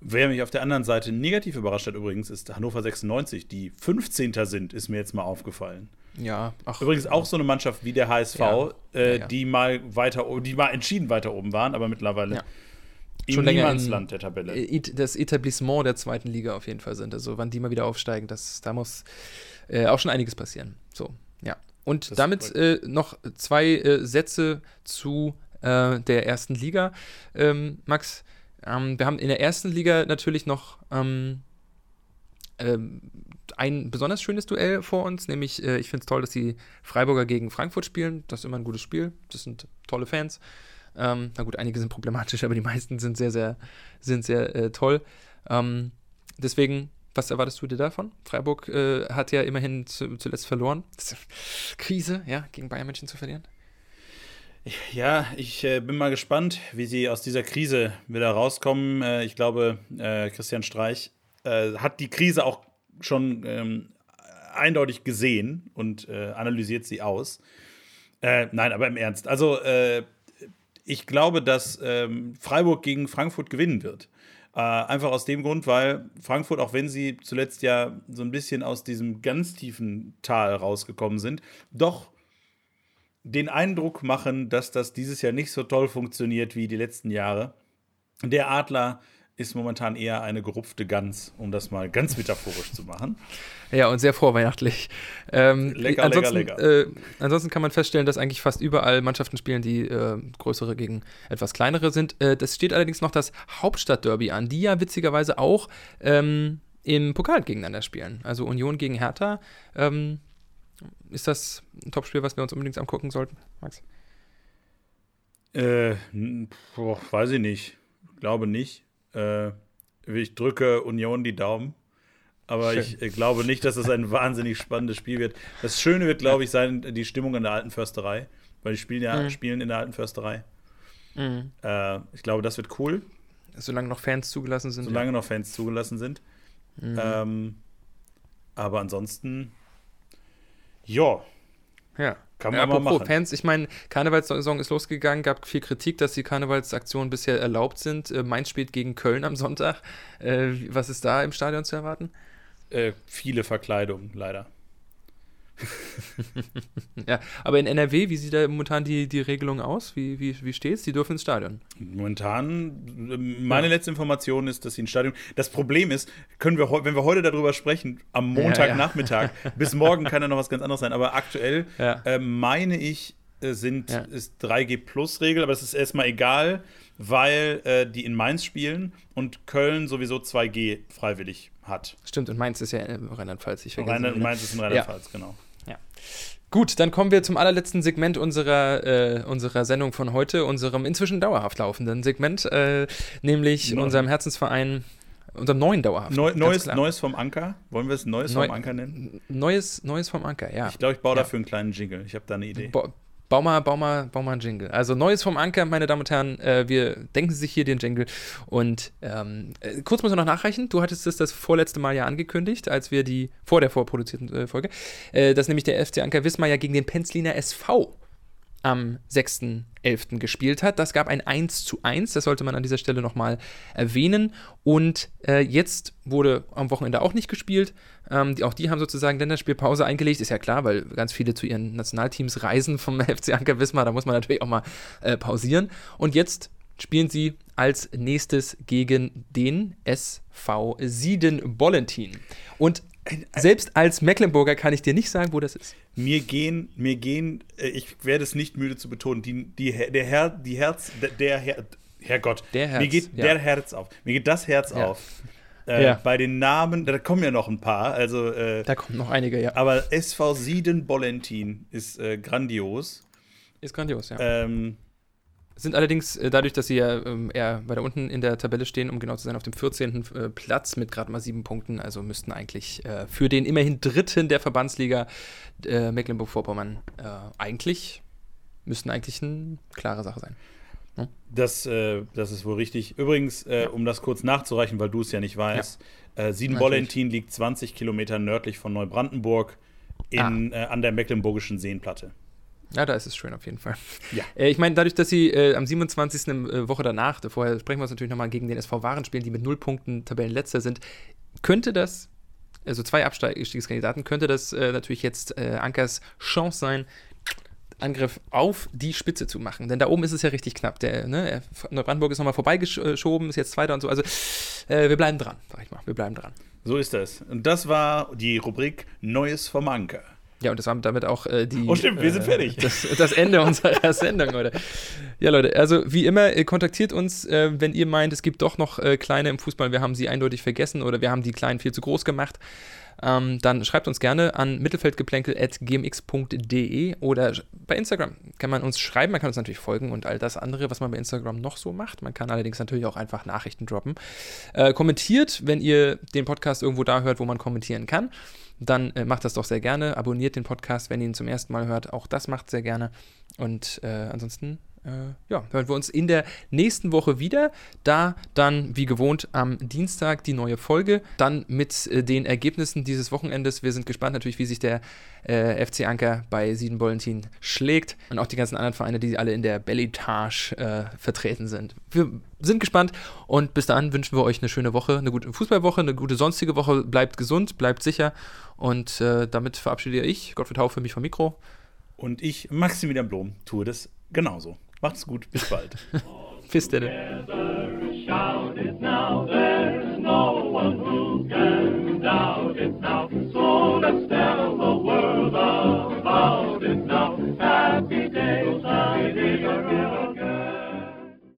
Wer mich auf der anderen Seite negativ überrascht hat übrigens, ist Hannover 96, die 15. sind, ist mir jetzt mal aufgefallen. Ja, ach, Übrigens auch so eine Mannschaft wie der HSV, ja, äh, ja, ja. die mal weiter, die mal entschieden weiter oben waren, aber mittlerweile schon länger ins Land der Tabelle. Das Etablissement der zweiten Liga auf jeden Fall sind. Also wann die mal wieder aufsteigen, das, da muss äh, auch schon einiges passieren. So, ja. Und das damit äh, noch zwei äh, Sätze zu äh, der ersten Liga. Ähm, Max, ähm, wir haben in der ersten Liga natürlich noch ähm, ähm ein besonders schönes Duell vor uns, nämlich äh, ich finde es toll, dass die Freiburger gegen Frankfurt spielen. Das ist immer ein gutes Spiel. Das sind tolle Fans. Ähm, na gut, einige sind problematisch, aber die meisten sind sehr, sehr, sind sehr äh, toll. Ähm, deswegen, was erwartest du dir davon? Freiburg äh, hat ja immerhin zu, zuletzt verloren. Krise, ja, gegen Bayern München zu verlieren. Ja, ich äh, bin mal gespannt, wie sie aus dieser Krise wieder rauskommen. Äh, ich glaube, äh, Christian Streich äh, hat die Krise auch schon ähm, eindeutig gesehen und analysiert sie aus. nein, aber im Ernst. Also ich glaube, dass ähm, Freiburg gegen Frankfurt gewinnen wird. Äh, einfach aus dem Grund, weil Frankfurt, auch wenn sie zuletzt ja so ein bisschen aus diesem ganz tiefen Tal rausgekommen sind, doch den Eindruck machen, dass das dieses Jahr nicht so toll funktioniert wie die letzten Jahre. Der Adler ist momentan eher eine gerupfte Gans, um das mal ganz metaphorisch zu machen. Ja, und sehr vorweihnachtlich. Ähm, lecker, ansonsten, lecker, lecker. Äh, ansonsten kann man feststellen, dass eigentlich fast überall Mannschaften spielen, die äh, größere gegen etwas kleinere sind. Äh, das steht allerdings noch das Hauptstadtderby an, die ja witzigerweise auch ähm, im Pokal gegeneinander spielen. Also Union gegen Hertha. Ähm, ist das ein Topspiel, was wir uns unbedingt angucken sollten, Max? Äh, boah, weiß ich nicht. Glaube nicht. Äh, ich drücke Union die Daumen. Aber Schön. ich glaube nicht, dass es ein wahnsinnig spannendes Spiel wird. Das Schöne wird, glaube ich, sein, die Stimmung in der alten Försterei. Weil die spielen ja mhm. spielen in der alten Försterei. Mhm. Äh, ich glaube, das wird cool. Solange noch Fans zugelassen sind. Solange ja. noch Fans zugelassen sind. Mhm. Ähm, aber ansonsten, ja. Ja. Kann Ja, man mal apropos machen. Fans, ich meine, Karnevalssaison ist losgegangen, gab viel Kritik, dass die Karnevalsaktionen bisher erlaubt sind. Äh, Mainz spielt gegen Köln am Sonntag. Äh, was ist da im Stadion zu erwarten? Äh, viele Verkleidungen, leider. Ja, aber in NRW, wie sieht da momentan die, die Regelung aus? Wie, wie, wie steht's? Die dürfen ins Stadion. Momentan, ähm, meine Ja. letzte Information ist, dass sie ein Stadion. Das Problem ist, können wir, wenn wir heute darüber sprechen, am Ja, ja. Montagnachmittag, bis morgen kann ja noch was ganz anderes sein, aber aktuell Ja. äh, meine ich, äh, sind, Ja. ist 3G-Plus-Regel, aber das ist erstmal egal, weil äh, die in Mainz spielen und Köln sowieso 2G freiwillig hat. Stimmt, und Mainz ist ja in Rheinland-Pfalz. Ich vergesse Rheinland, immer. Mainz ist in Rheinland-Pfalz, genau. Gut, dann kommen wir zum allerletzten Segment unserer, äh, unserer Sendung von heute, unserem inzwischen dauerhaft laufenden Segment, äh, nämlich Neu- unserem Herzensverein, unserem neuen dauerhaft. Neu, neues, neues vom Anker? Wollen wir es Neues Neu- vom Anker nennen? Neues, Neues vom Anker, ja. Ich glaube, ich baue Ja. dafür einen kleinen Jingle. Ich habe da eine Idee. Ba bau mal, bau mal, bau mal einen Jingle. Also Neues vom Anker, meine Damen und Herren. Äh, wir denken sich hier den Jingle. Und ähm, äh, kurz muss ich noch nachreichen. Du hattest es das vorletzte Mal ja angekündigt, als wir die vor der vorproduzierten äh, Folge, äh, dass nämlich der FC Anker Wismar ja gegen den Penzliner SV am 6.11. gespielt hat. Das gab ein 1 zu 1, das sollte man an dieser Stelle nochmal erwähnen. Und äh, jetzt wurde am Wochenende auch nicht gespielt. Ähm, die, auch die haben sozusagen Länderspielpause eingelegt. Ist ja klar, weil ganz viele zu ihren Nationalteams reisen vom FC Anker Wismar. Da muss man natürlich auch mal äh, pausieren. Und jetzt spielen sie als nächstes gegen den SV Sieden-Bollentin. Und selbst als Mecklenburger kann ich dir nicht sagen, wo das ist. Mir gehen, mir gehen, äh, ich werde es nicht müde zu betonen, die, die, der Herr, die Herz, der, der Herr, Herrgott, Der Herz, mir geht ja. der Herz auf. Mir geht das Herz Ja. auf. Äh, Ja. Bei den Namen, da kommen ja noch ein paar, also, äh, Da kommen noch einige, ja. aber SV Sieden-Bollentin ist äh, grandios. Ist grandios, ja. Ähm, Sind allerdings äh, dadurch, dass sie ja ähm, eher weiter unten in der Tabelle stehen, um genau zu sein, auf dem 14. Äh, Platz mit gerade mal sieben Punkten. Also müssten eigentlich äh, für den immerhin dritten der Verbandsliga Mecklenburg-Vorpommern eigentlich, müssten eigentlich eine klare Sache sein. Das, äh, das ist wohl richtig. Übrigens, äh, um das kurz nachzureichen, weil du es ja nicht weißt, äh, Sieden-Bollentin liegt 20 Kilometer nördlich von Neubrandenburg in, äh, an der Mecklenburgischen Seenplatte. Ja, da ist es schön auf jeden Fall. Ja. Äh, ich meine, dadurch, dass sie äh, am 27. Äh, Woche danach, da vorher sprechen wir uns natürlich nochmal gegen den SV Waren spielen, die mit null Punkten Tabellenletzter sind, könnte das, also zwei Abstiegskandidaten, könnte das äh, natürlich jetzt äh, Ankers Chance sein, Angriff auf die Spitze zu machen. Denn da oben ist es ja richtig knapp. Der, ne, Neubrandenburg ist nochmal vorbeigeschoben, ist jetzt Zweiter und so. Also äh, wir bleiben dran, sag ich mal. Wir bleiben dran. So ist das. Und das war die Rubrik Neues vom Anker. Ja, und das war damit auch äh, die. Oh, stimmt, wir sind äh, fertig. Das, das Ende unserer Sendung, Leute. Ja, Leute, also wie immer, äh, kontaktiert uns, äh, wenn ihr meint, es gibt doch noch äh, Kleine im Fußball, wir haben sie eindeutig vergessen oder wir haben die Kleinen viel zu groß gemacht. Ähm, dann schreibt uns gerne an mittelfeldgeplänkel.gmx.de oder bei Instagram kann man uns schreiben, man kann uns natürlich folgen und all das andere, was man bei Instagram noch so macht. Man kann allerdings natürlich auch einfach Nachrichten droppen. Kommentiert, wenn ihr den Podcast irgendwo da hört, wo man kommentieren kann dann äh, macht das doch sehr gerne. Abonniert den Podcast, wenn ihr ihn zum ersten Mal hört. Auch das macht sehr gerne. Und äh, ansonsten, ja, hören wir uns in der nächsten Woche wieder. Da dann, wie gewohnt, am Dienstag die neue Folge. Dann mit äh, den Ergebnissen dieses Wochenendes. Wir sind gespannt natürlich, wie sich der äh, FC Anker bei Sieden-Bollentin schlägt. Und auch die ganzen anderen Vereine, die alle in der Belletage äh, vertreten sind. Wir sind gespannt und bis dahin wünschen wir euch eine schöne Woche, eine gute Fußballwoche, eine gute sonstige Woche. Bleibt gesund, bleibt sicher und äh, damit verabschiede ich, Gottfried Hau für mich vom Mikro. Und ich, Maximilian Blom, tue das genauso. Macht's gut, bis bald. bis denn.